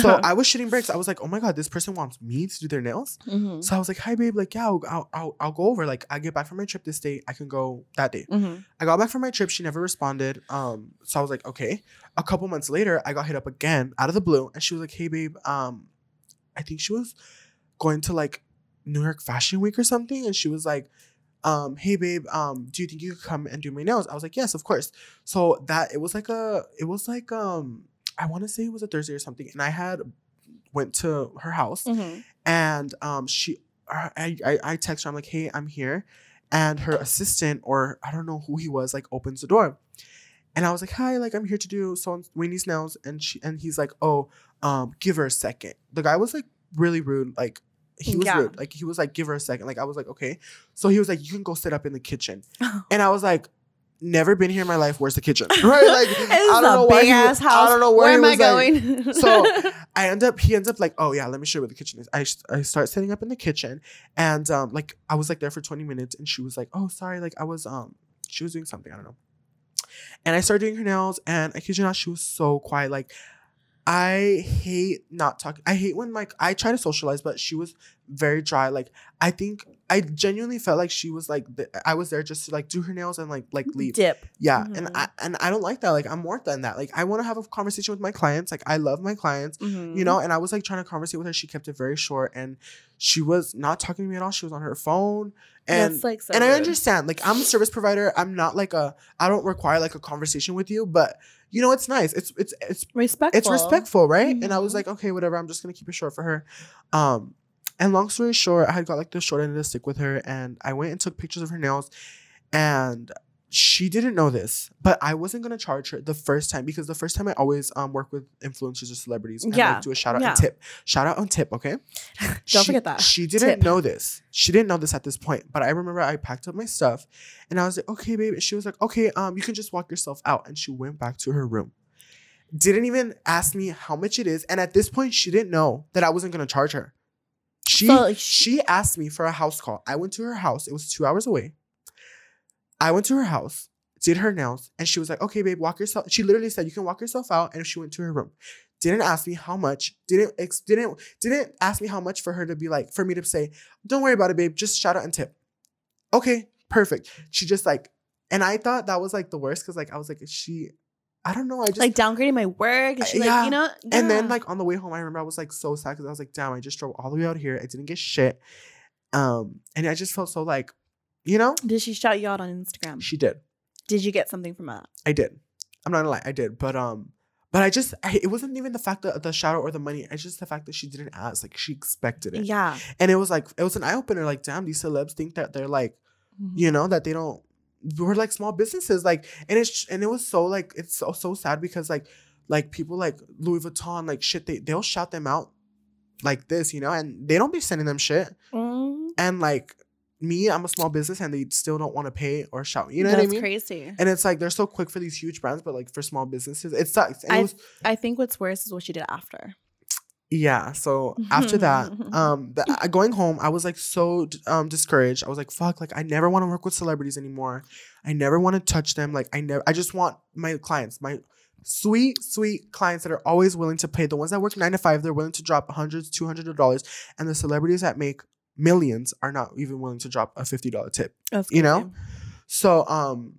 So Uh-huh. I was shitting bricks. I was like, oh my god, this person wants me to do their nails. Mm-hmm. So I was like, hi, babe. Like, yeah, I'll, I'll, I'll, I'll go over. Like, I get back from my trip this day. I can go that day. Mm-hmm. I got back from my trip. She never responded. Um, so I was like, okay. A couple months later, I got hit up again out of the blue, and she was like, hey, babe. Um, I think she was going to like New York Fashion Week or something, and she was like, um, "Hey babe, um, do you think you could come and do my nails?" I was like, "Yes, of course." So that it was like a, it was like um, I want to say it was a Thursday or something, and I had went to her house, Mhm. and um, she, I, I, I text her, I'm like, "Hey, I'm here," and her assistant or I don't know who he was, like opens the door. And I was like, "Hi, like I'm here to do so Winnie's nails," and she and he's like, "Oh, um, give her a second. The guy was like really rude, like he was Yeah. rude, like he was like, "Give her a second. Like I was like, "Okay," so he was like, "You can go sit up in the kitchen," and I was like, "Never been here in my life. Where's the kitchen?" Right? Like I don't know big he. I don't know where, Where he am I was, like- going? so I end up, he ends up like, oh yeah, let me show you where the kitchen is. I, I start setting up in the kitchen, and um, like I was like there for twenty minutes, and she was like, oh sorry, like I was um, she was doing something, I don't know. And I started doing her nails, and I kid you not, she was so quiet. Like I hate not talking. I hate when like I try to socialize, but she was very dry. Like I think I genuinely felt like she was like the, I was there just to like do her nails and like like leave. dip. Yeah, and Mhm. I and I don't like that. Like I'm more than that. Like I want to have a conversation with my clients. Like I love my clients, Mhm. you know. And I was like trying to conversate with her. She kept it very short, and she was not talking to me at all. She was on her phone, and That's like so and I understand. Like I'm a service provider. I'm not like a. I don't require like a conversation with you, but you know it's nice. It's it's it's respectful. it's respectful, right? And I was Mhm. like, okay, whatever. I'm just gonna keep it short for her. Um, and long story short, I had got like the short end of the stick with her, and I went and took pictures of her nails, and she didn't know this, but I wasn't gonna charge her the first time because the first time I always um work with influencers or celebrities and Yeah, like do a shout out yeah. and tip. Shout out on tip, okay? Don't She- forget that. She didn't Tip. know this. She didn't know this at this point. But I remember I packed up my stuff and I was like, okay, babe. And she was like, okay, um, you can just walk yourself out. And she went back to her room. Didn't even ask me how much it is. And at this point, she didn't know that I wasn't gonna charge her. She So, like, she- she asked me for a house call. I went to her house. It was two hours away. I went to her house, did her nails, and she was like, okay, babe, walk yourself. She literally said, you can walk yourself out. And she went to her room. Didn't ask me how much. Didn't ex- didn't didn't ask me how much for her to be like for me to say, don't worry about it, babe. Just shout out and tip. Okay, perfect. She just like, and I thought that was like the worst because like I was like, is she, I don't know. I just like downgrading my work. Is she Uh, like, yeah. you know? and then like on the way home, I remember I was like so sad because I was like, damn, I just drove all the way out here. I didn't get shit. Um, and I just felt so like, you know, did she shout you out on Instagram? she did. Did you get something from that? I did. I'm not gonna lie, I did. But um, but I just I, it wasn't even the fact that the shout out or the money. It's just the fact that she didn't ask. Like she expected it. Yeah. And it was like it was an eye opener. Like, damn, these celebs think that they're like, you know, that they don't. We're like small businesses, like, and it's and it was so like it's so so sad because like like people like Louis Vuitton, like shit, they they'll shout them out like this, you know, and they don't be sending them shit. Mm, And like me, I'm a small business, and they still don't want to pay or shout. You know that's what I mean? crazy. And it's like they're so quick for these huge brands, but like for small businesses, it sucks. And it I- was I think what's worse is what she did after. yeah. So after that, um, the, I- going home, I was like so um discouraged. I was like, fuck, like I never want to work with celebrities anymore. I never want to touch them. Like I never. I just want my clients, my sweet, sweet clients that are always willing to pay. The ones that work nine to five, they're willing to drop hundreds, two hundred dollars, and the celebrities that make millions are not even willing to drop a fifty dollar tip. That's you know? So um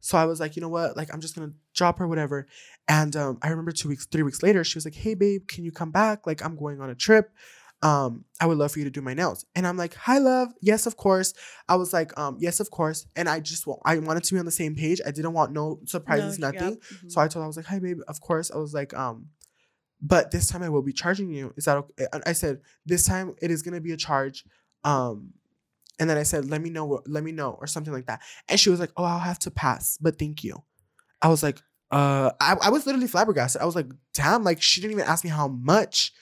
so I was like, you know what? Like I'm just gonna drop her, whatever. And um I remember two weeks, three weeks later, she was like, Hey babe, can you come back? Like I'm going on a trip. Um, I would love for you to do my nails. And I'm like, hi love. Yes, of course. I was like, um, yes, of course. And I just I wanted to be on the same page. I didn't want no surprises, No, nothing. yep, mhm. So I told her, I was like, hi babe, of course. I was like, um, but this time I will be charging you. Is that okay? I said, this time it is gonna be a charge. Um, and then I said, let me know, let me know, or something like that. And she was like, oh, I'll have to pass, but thank you. I was like, uh, I, I was literally flabbergasted. I was like, damn, like she didn't even ask me how much.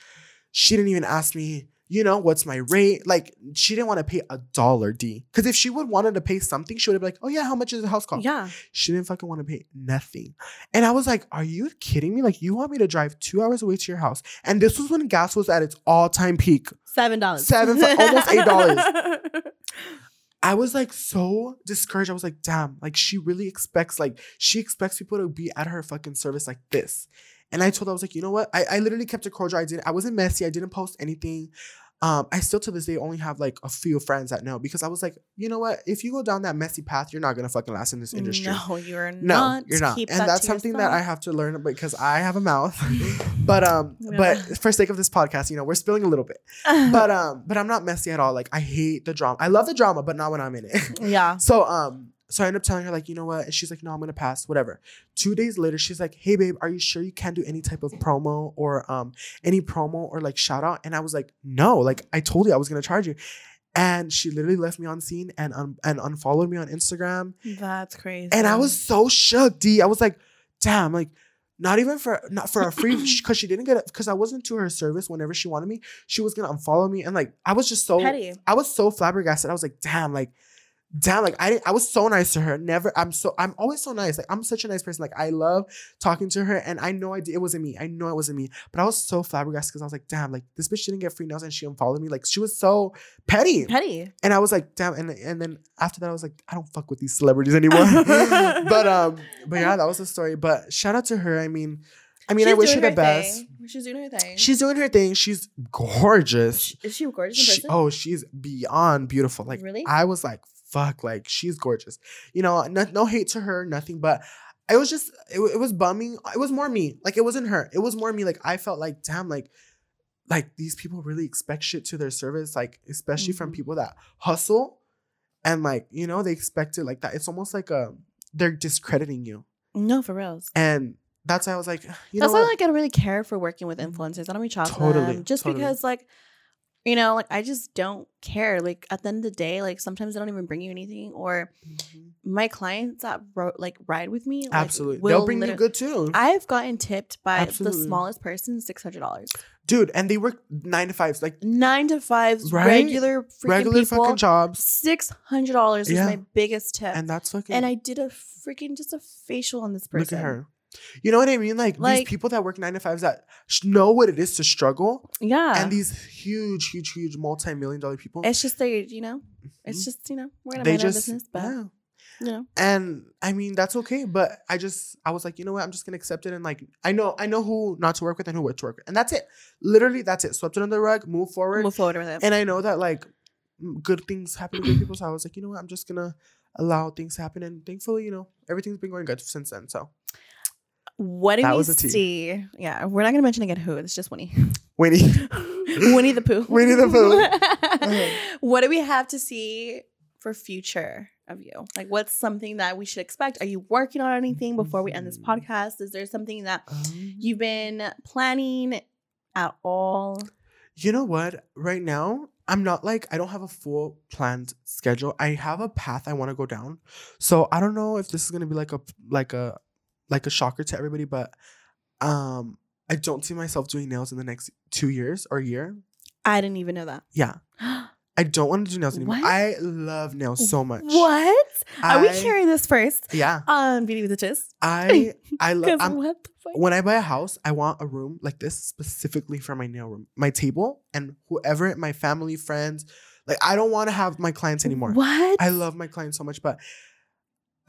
She didn't even ask me, you know, what's my rate? Like she didn't want to pay a dollar D. Because if she would wanted to pay something, she would have been like, oh yeah, how much is the house call? yeah. She didn't fucking want to pay nothing. And I was like, are you kidding me? Like, you want me to drive two hours away to your house? And this was when gas was at its all time peak. Seven dollars. Seven almost $8. I was like so discouraged. I was like, damn, like she really expects, like, she expects people to be at her fucking service like this. And I told her, I was like, you know what? I, I literally kept it cordial. I didn't, I wasn't messy. I didn't post anything. um, I still to this day only have like a few friends that know because I was like, you know what? If you go down that messy path, you're not gonna fucking last in this industry. No, you're No, not. you're not. Keep and that that's something that I have to learn because I have a mouth. but um, Yeah. but for sake of this podcast, you know, we're spilling a little bit. But um, but I'm not messy at all. Like I hate the drama. I love the drama, but not when I'm in it. yeah. so um, so I end up telling her like, you know what? And she's like, no, I'm gonna pass. Whatever. Two days later, she's like, hey babe, are you sure you can't do any type of promo or um any promo or like shout out? And I was like, no. Like I told you I was gonna charge you. And she literally left me on seen and un- and unfollowed me on Instagram. That's crazy. And I was so shook, D. I was like, damn, like not even for not for a free because she didn't get it because I wasn't to her service whenever she wanted me. She was gonna unfollow me and like I was just so petty. I was so flabbergasted. I was like, damn, like, damn, like I I was so nice to her. Never, I'm so I'm always so nice. Like I'm such a nice person. Like I love talking to her, and I know I did, it wasn't me. I know it wasn't me, but I was so flabbergasted because I was like, damn, like this bitch didn't get free nails and she unfollowed me. Like she was so petty, Petty. and I was like, damn. And and then after that, I was like, I don't fuck with these celebrities anymore. but um, but yeah, that was the story. But shout out to her. I mean, I mean, I wish her the best. thing. She's doing her thing. She's doing her thing. She's gorgeous. Is she gorgeous in She- oh, she's beyond beautiful. Like Really? I was like, fuck, like she's gorgeous. You know, no, no hate to her, nothing, but it was just it, it was bumming. It was more me. Like it wasn't her. It was more me. Like I felt like, damn, like like these people really expect shit to their service, like especially from Mhm. people that hustle and like, you know, they expect it like that. It's almost like a they're discrediting you. no, for reals. And that's why I was like, you know. That's know why like, I don't really care for working with influencers. I don't reach out to them just totally. because like you know like I just don't care. Like at the end of the day, like sometimes they don't even bring you anything. Or Mhm. my clients that ro- like ride with me, like, Absolutely. They'll bring you good too. I've gotten tipped by Absolutely. the smallest person six hundred dollars. Dude, and they work nine to fives. Like Nine to fives, Right? regular freaking regular people. fucking jobs. Six hundred dollars was Yeah. my biggest tip, And and, that's fucking and I did a freaking just a facial on this person. look at her. You know what I mean? Like, these people that work nine to fives that sh- know what it is to struggle, Yeah, and these huge, huge, huge multi-million dollar people. it's just they, you know, it's Mhm. just you know we're gonna they our just business, but yeah. you know, And I mean that's okay, but I just I was like, you know what? I'm just gonna accept it and like I know I know who not to work with and who to work with, and that's it. Literally, that's it. Swept it under the rug, move forward, move forward with it. and I know that like good things happen to good people. So I was like, you know what? I'm just gonna allow things to happen, and thankfully, you know, everything's been going good since then. So what do that we see? Yeah, we're not gonna mention again who. It's just Winnie. Winnie, Winnie the Pooh. Winnie the Pooh. what do we have to see for future of you? Like, what's something that we should expect? Are you working on anything before we end this Mm. podcast? Is there something that Um, you've been planning at all? You know what? Right now, I'm not like I don't have a full planned schedule. I have a path I want to go down. So I don't know if this is gonna be like a like a like a shocker to everybody, but um I don't see myself doing nails in the next two years or a year. I didn't even know that. Yeah. I don't want to do nails anymore. What? I love nails so much. What? Are we I- hearing this first Yeah. on Beauty with the Twist? I I love what the fuck? when I buy a house, I want a room like this specifically for my nail room, my table, and whoever my family, friends. Like I don't want to have my clients anymore. What? I love my clients so much, but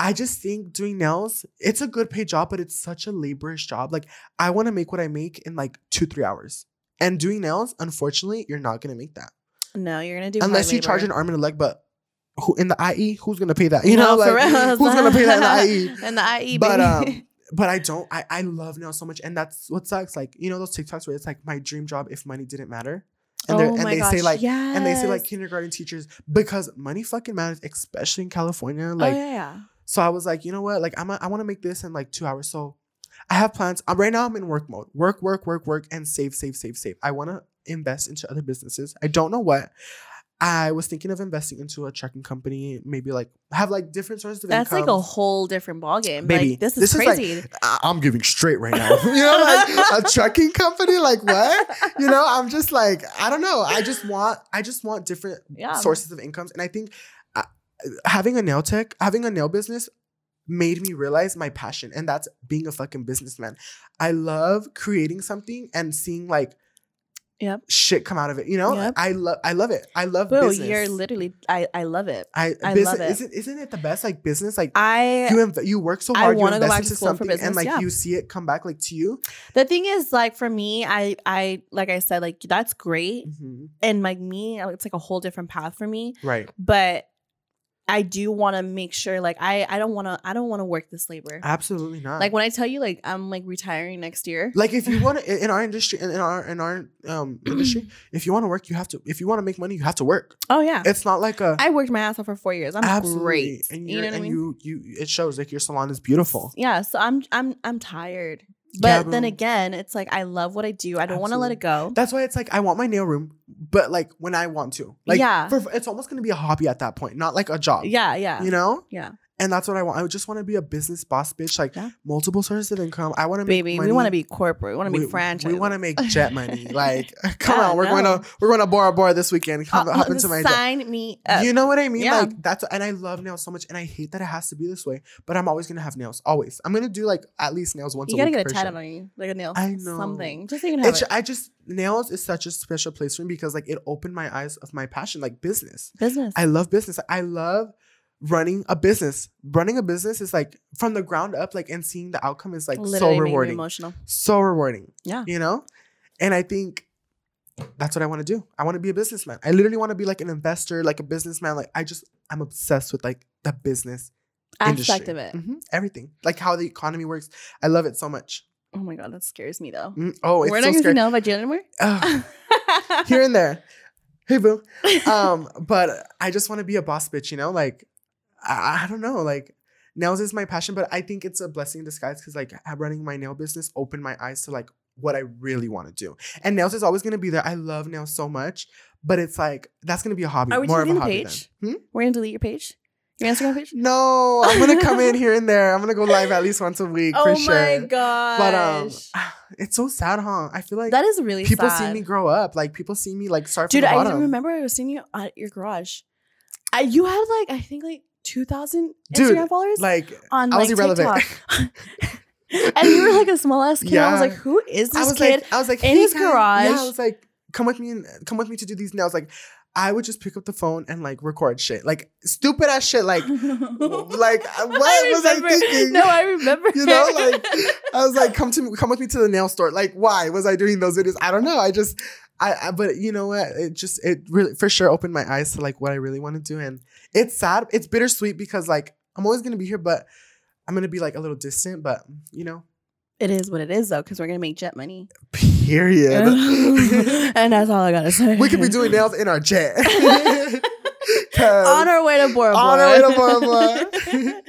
I just think doing nails, it's a good paid job, but it's such a laborious job. Like I want to make what I make in like two, three hours. And doing nails, unfortunately, you're not gonna make that No, you're gonna do unless you charge an arm and a leg. But who in the IE, who's gonna pay that? You know, No, for like real. who's gonna pay that in the IE? In the IE, But baby. um, but I don't. I I love nails so much, and that's what sucks. Like you know those TikToks where it's like my dream job if money didn't matter, and they oh and they gosh, say like yes. and they say like kindergarten teachers because money fucking matters, especially in California. Like oh, yeah, yeah. So, I was like, you know what? Like I'm a, I want to make this in like two hours. So I have plans. Um, right now I'm in work mode. Work, work, work, work, and save, save, save, save. I want to invest into other businesses. I don't know what. I was thinking of investing into a trucking company, maybe like have like different sources of That's income. like a whole different ballgame. Baby, like this is this is like- crazy. I'm giving straight right now. you know, like a trucking company, like what? You know, I'm just like, I don't know. I just want, I just want different yeah. sources of incomes, and I think having a nail tech, having a nail business, made me realize my passion, and that's being a fucking businessman. I love creating something and seeing like Yep. shit come out of it. You know, Yep. I love I love it. I love Boo, business. you're literally. I I love it. I, I business, love it. Isn't, isn't it the best? Like business, like I you inv- you work so I hard, you wanna go back to into school for something, business, and like yeah. you see it come back like to you. the thing is like for me, I I like I said like that's great, Mhm. and like me, it's like a whole different path for me. Right. But I do want to make sure like I I don't want to I don't want to work this labor. Absolutely not. Like when I tell you like I'm like retiring next year. like if you want to in our industry in our in our um industry if you want to work you have to if you want to make money you have to work Oh yeah. it's not like a I worked my ass off for four years. I'm absolutely great. and you know what I mean? you you it shows like your salon is beautiful yeah. So I'm I'm I'm tired. But Yeah, then again, it's like I love what I do. I don't want to let it go. that's why it's like i want my nail room but like when i want to like Yeah. for, it's almost gonna be a hobby at that point not like a job Yeah, yeah. you know Yeah. And that's what i want i just want to be a business boss bitch like Yeah. multiple sources of income i want to Baby, money. we want to be corporate. We want to be franchise. we want to make jet money like come on we're going to we're going to bora bora this weekend come Uh, hop into my jet. sign me up. You know what I mean? Yeah. Like that's and I love nails so much, and I hate that it has to be this way. But I'm always gonna have nails. Always. I'm gonna do like at least nails once a week. you gotta get a for tat sure. on you, like a nail. I know. something. Just so you can have It's it. I just nails is such a special place for me because like it opened my eyes of my passion, like business. business. I love business. I love running a business. Running a business is like from the ground up, like and seeing the outcome is like Literally so rewarding. emotional. So rewarding. Yeah. You know? And I think that's what I want to do. I want to be a businessman. I literally want to be like an investor, like a businessman. Like I just I'm obsessed with like the business Aspect industry. of it. Mhm. Everything. Like how the economy works. I love it so much. Oh my god, that scares me though. Mm, Oh, it's We're so not gonna scary. nail by Jalen anymore. Ugh, here and there. Hey boo. Um, but I just want to be a boss bitch, you know? Like I, I don't know, like nails is my passion, but I think it's a blessing in disguise because like running my nail business opened my eyes to like what I really want to do. And nails is always gonna be there. I love nails so much, but it's like that's gonna be a hobby. Are we more of a hobby page? Hmm? We're gonna delete your page. Your Instagram page. No, I'm gonna come in here and there. I'm gonna go live at least once a week oh for my sure. gosh. But um, it's so sad, huh? I feel like that is really people sad. see me grow up. Like people see me like start Dude, from the I remember I was seeing you at your garage. I you had like I think like two thousand Dude, Instagram followers Like on I was like irrelevant. And you were like a small ass kid. I was like, who is I this was kid? like, I was like in "Hey, his garage. Yeah, I was like, come with me and come with me to do these nails. Like, I would just pick up the phone and like record shit, like stupid ass shit. Like, like what was I thinking? No, I remember. You know, like I was like, come to come with me to the nail store. Like, why was I doing those videos? I don't know. I just, I, I but you know what? It just, it really for sure opened my eyes to like what I really want to do, and it's sad. It's bittersweet because like I'm always gonna be here, but I'm gonna be like a little distant. But you know, it is what it is though, because we're gonna make jet money. period. and that's all I gotta say. we could be doing nails in our jet. on our way to Bora Bora. On our way to Bora Bora.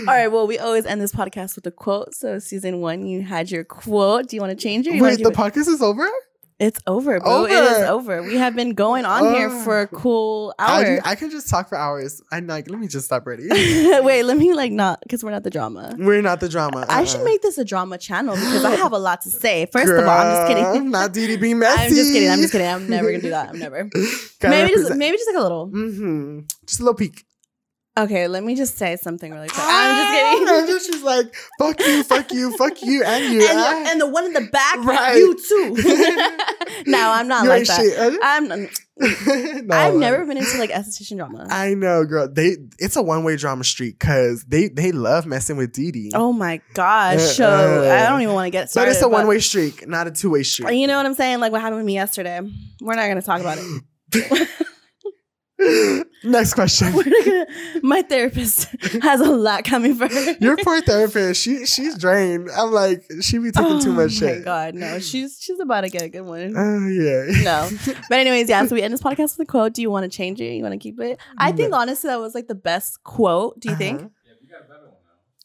All right. Well, we always end this podcast with a quote. So, season one, you had your quote. Do you want to change it? you Wait, the podcast is over? It's over, bro. It is Over. over. We have been going on here for a cool hour. I can just talk for hours. I'm like, let me just stop ready. Wait, let me like not because we're not the drama. We're not the drama. I should uh-uh. make this a drama channel because I have a lot to say. First of all, I'm just Girl, kidding. Not being messy. I'm just kidding. I'm just kidding. I'm never gonna do that. I'm never. maybe just maybe just like a little. Mm-hmm. Just a little peek. Okay, let me just say something really quick. I'm just kidding. Ah, and then she's like, "Fuck you, fuck you, fuck you, and you." and, ah. the, and the one in the back, Right. you too. no, I'm not You like ain't that. shit. I'm. No, I've never been into like esthetician drama. I know, girl. They it's a one way drama street because they they love messing with Didi. oh my gosh! Uh, So uh. I don't even want to get but started. it's a one way streak, not a two way street. You know what I'm saying? Like what happened with me yesterday. We're not gonna talk about it. Next question. Gonna, my therapist has a lot coming for her. Your poor therapist. She she's drained. I'm like she be taking too oh much Oh my shit. god, no, she's she's about to get a good one. Oh yeah. no, but anyways, yeah. So we end this podcast with a quote. Do you want to change it? You want to keep it? I think honestly that was like the best quote. Do you uh-huh. think?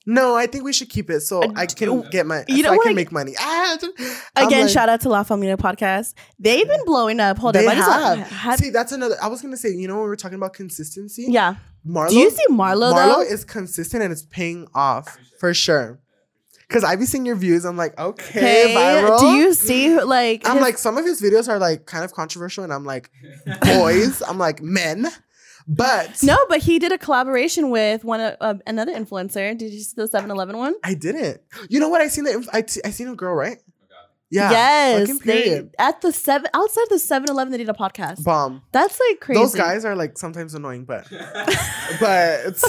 No, I think we should keep it so Uh, I can get my. you so don't I can make money. Ah, Again, like- shout out to La Familia podcast. They've been blowing up. Hold They up, I just have. See, that's another. I was gonna say, you know, when we were talking about consistency. yeah. Marlo. Do you see Marlo, Marlo though? is consistent and it's paying off for sure. Cause I be seeing your views. I'm like, okay, Okay. viral. Do you see like? I'm his- like, some of his videos are like kind of controversial, and I'm like, boys. I'm like, men. But no, but he did a collaboration with one of uh, another influencer. Did you see the 7-Eleven one? I didn't. You know what? I seen the. I t- I seen a girl, right? Yeah. yes, they period. at the seven outside the 7-Eleven they did a podcast. Bomb. That's like crazy. Those guys are like sometimes annoying, but but it's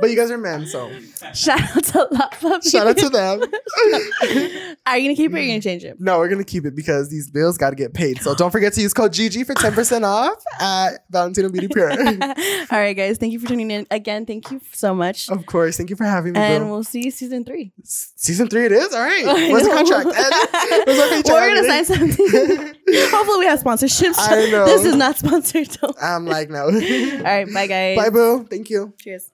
but you guys are men, so Shout out to Lava. shout out to them. Are you gonna keep it or are you gonna change it? No, we're gonna keep it because these bills gotta get paid. So don't forget to use code GG for 10% off at Valentino Beauty Pure. All right, guys. Thank you for tuning in again. Thank you so much. of course. Thank you for having me. and bro. we'll see you season three. S- Season three it is? All right. I Where's the contract? Where's our? We're gonna sign something. Hopefully, we have sponsorships. I know. This is not sponsored. Though. I'm like, no. All right, bye, guys. Bye, boo. Thank you. Cheers.